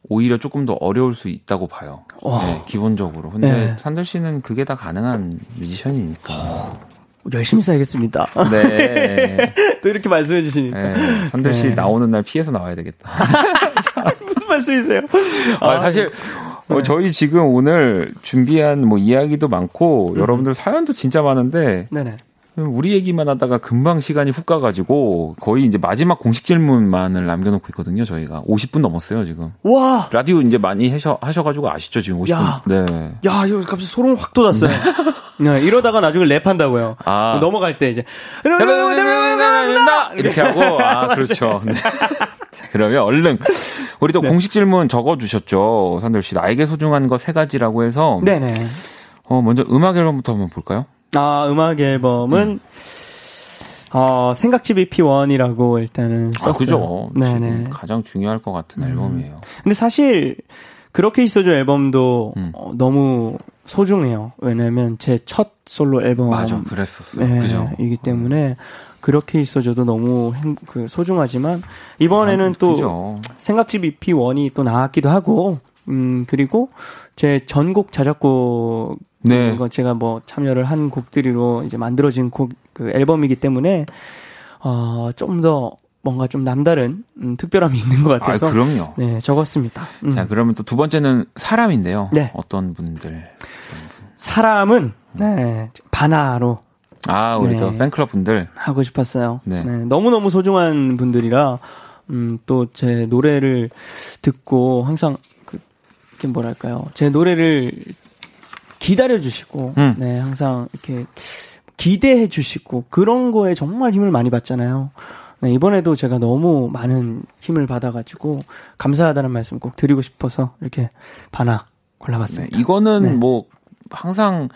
오히려 조금 더 어려울 수 있다고 봐요. 와. 네, 기본적으로. 근데 네. 산들 씨는 그게 다 가능한 뮤지션이니까. 열심히 살겠습니다. 네. 또 이렇게 말씀해 주시니까. 네. 산들 씨 네. 나오는 날 피해서 나와야 되겠다. 무슨 말씀이세요? 아, 사실 어, 저희 지금 오늘 준비한 뭐 이야기도 많고 여러분들 사연도 진짜 많은데 네네. 우리 얘기만 하다가 금방 시간이 훅 가가지고 거의 이제 마지막 공식 질문만을 남겨놓고 있거든요. 저희가 50분 넘었어요 지금. 와! 라디오 이제 많이 하셔, 하셔가지고 아시죠 지금 50분. 야. 네. 야, 이거 갑자기 소름 확 돋았어요. 네, 이러다가 나중에 랩한다고요. 아. 넘어갈 때 이제. 이렇게 하고 아 그렇죠. 네. 자, 그러면 얼른 우리 또 네. 공식 질문 적어주셨죠. 산들 씨 나에게 소중한 거 세 가지라고 해서 네네. 어 먼저 음악 앨범부터 한번 볼까요? 아, 음악 앨범은, 어, 생각집 EP1이라고 일단은 썼어요. 아 그죠. 네네. 지금 가장 중요할 것 같은 앨범이에요. 근데 사실, 그렇게 있어줘 앨범도 음. 어, 너무 소중해요. 왜냐면 제 첫 솔로 앨범. 맞아, 그랬었어요. 네, 그죠. 이기 때문에 그렇게 있어줘도 너무 행, 그 소중하지만 이번에는 아, 또 그죠. 생각집 EP1이 또 나왔기도 하고 음 그리고 제 전곡 자작곡 네. 이거 제가 뭐 참여를 한 곡들이로 이제 만들어진 곡 그 앨범이기 때문에 어 좀 더 뭔가 좀 남다른 음, 특별함이 있는 것아 같아서 그럼요. 네 적었습니다. 음. 자 그러면 또 두 번째는 사람인데요. 네. 어떤 분들? 사람은 네 바나로 아 우리 네. 또 팬클럽 분들. 하고 싶었어요. 네. 네. 너무너무 소중한 분들이라, 음, 또 제 노래를 듣고 항상 그, 뭐랄까요. 제 노래를 기다려 주시고, 음. 네, 항상 이렇게 기대해 주시고, 그런 거에 정말 힘을 많이 받잖아요. 네, 이번에도 제가 너무 많은 힘을 받아가지고, 감사하다는 말씀 꼭 드리고 싶어서 이렇게 네, 골라봤습니다. 이거는 네. 뭐 항상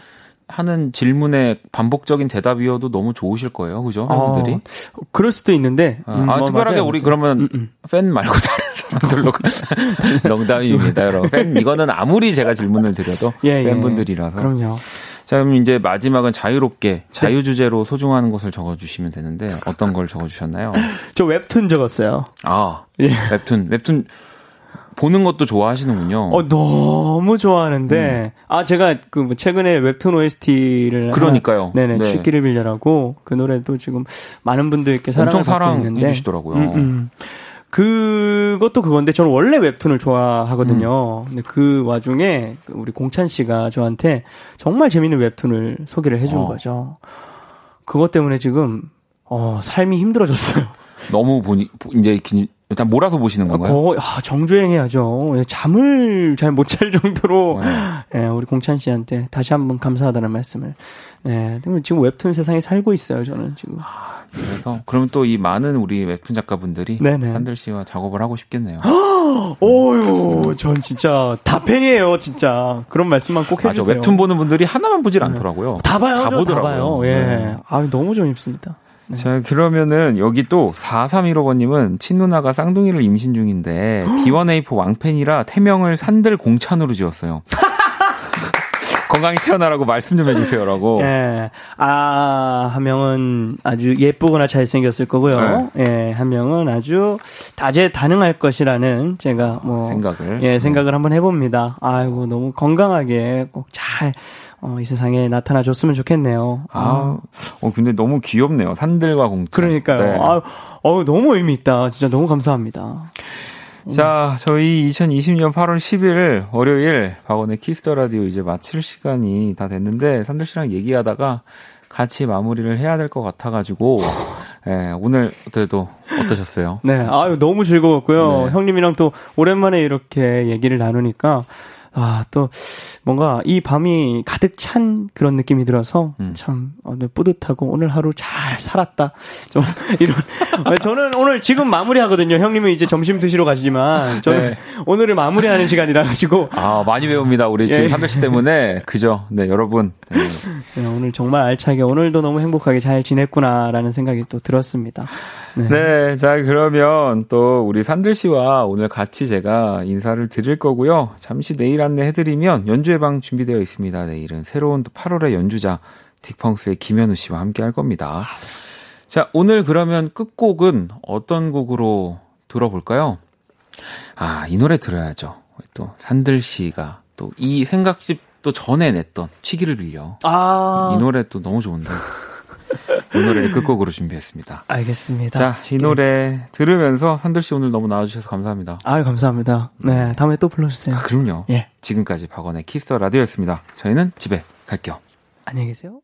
하는 질문에 반복적인 대답이어도 너무 좋으실 거예요, 그죠? 팬분들이. 어, 그럴 수도 있는데. 아, 음, 아, 뭐 특별하게 맞아요, 우리. 그러면 음, 음. 팬 말고 다른 사람들로 농담입니다, 여러분. 팬 이거는 아무리 제가 질문을 드려도 예, 예. 팬분들이라서. 그럼요. 자, 그럼 이제 마지막은 자유롭게 자유 주제로 소중한 것을 적어주시면 되는데 어떤 걸 적어주셨나요? 저 웹툰 적었어요. 아, 예. 웹툰, 웹툰 보는 것도 좋아하시는군요. 어, 너무 좋아하는데, 아, 제가 그, 뭐 최근에 웹툰 OST를. 그러니까요. 네네, 네. 취기를 빌려라고, 그 노래도 지금 많은 분들께 사랑을 엄청 받고 사랑해 있는데. 주시더라고요. 음, 음. 그것도 그건데, 저는 원래 웹툰을 좋아하거든요. 음. 근데 그 와중에, 그 우리 공찬 씨가 저한테 정말 재밌는 웹툰을 소개를 해준 어. 거죠. 그것 때문에 지금, 어, 삶이 힘들어졌어요. 너무 보니 이제 기- 일단 몰아서 보시는 건가요? 거의 아, 정주행해야죠. 예, 잠을 잘 못 잘 정도로 네. 예, 우리 공찬 씨한테 다시 한번 감사하다는 말씀을. 네, 지금 웹툰 세상에 살고 있어요. 저는 지금. 그래서 그러면 또 이 많은 우리 웹툰 작가분들이 네네. 산들 씨와 작업을 하고 싶겠네요. 오유, 전 진짜 다 팬이에요. 진짜 그런 말씀만 꼭 맞아 해주세요. 웹툰 보는 분들이 하나만 보질 않더라고요. 다 봐요. 다 다, 다 보더라고요. 봐요. 예, 네. 아 너무 재밌습니다. 자, 그러면은 여기 또 4315번님은 친누나가 쌍둥이를 임신 중인데 B1A4 왕팬이라 태명을 산들 공찬으로 지었어요. 건강히 태어나라고 말씀 좀 해주세요라고. 예, 아, 한 명은 아주 예쁘거나 잘생겼을 거고요. 예, 한 명은 아주 다재다능할 것이라는 제가 뭐 생각을. 예, 생각을 한번 해봅니다. 아이고, 너무 건강하게 꼭 잘, 어, 이 세상에 나타나 줬으면 좋겠네요. 아, 어, 근데 너무 귀엽네요. 산들과 공찬. 그러니까요. 네. 아, 어, 너무 의미 있다. 진짜 너무 감사합니다. 자, 저희 2020년 8월 10일 월요일 박원의 Kiss the Radio 이제 마칠 시간이 다 됐는데 산들 씨랑 얘기하다가 같이 마무리를 해야 될 것 같아가지고 예, 오늘 그래도 어떠셨어요? 네, 아유, 너무 즐거웠고요. 네. 형님이랑 또 오랜만에 이렇게 얘기를 나누니까, 아, 또, 뭔가 이 밤이 가득 찬 그런 느낌이 들어서, 음. 참, 어, 네, 뿌듯하고 오늘 하루 잘 살았다. 좀, 이런. 아, 저는 오늘 지금 마무리 하거든요. 형님은 이제 점심 드시러 가시지만, 저는 네. 오늘을 마무리하는 시간이라 가지고, 아, 많이 배웁니다. 우리 지금 예. 산들 씨 때문에. 그죠? 네, 여러분. 네. 네, 오늘 정말 알차게, 오늘도 너무 행복하게 잘 지냈구나라는 생각이 또 들었습니다. 네. 네, 자, 그러면 또 우리 산들 씨와 오늘 같이 제가 인사를 드릴 거고요. 잠시 내일 안내해드리면 연주회 방 준비되어 있습니다. 내일은 새로운 또 8월의 연주자 딕펑스의 김현우 씨와 함께 할 겁니다. 자, 오늘 그러면 끝곡은 어떤 곡으로 들어볼까요? 아, 이 노래 들어야죠. 또 산들 씨가 또 이 생각집 또 전에 냈던 치기를 빌려. 아, 이 노래 또 너무 좋은데. 이 노래를 끝곡으로 준비했습니다. 알겠습니다. 자, 이 노래 들으면서 산들 씨 오늘 너무 나와주셔서 감사합니다. 아유, 감사합니다. 네, 다음에 또 불러주세요. 아, 그럼요. 예. 지금까지 박원의 키스터 라디오였습니다. 저희는 집에 갈게요. 안녕히 계세요.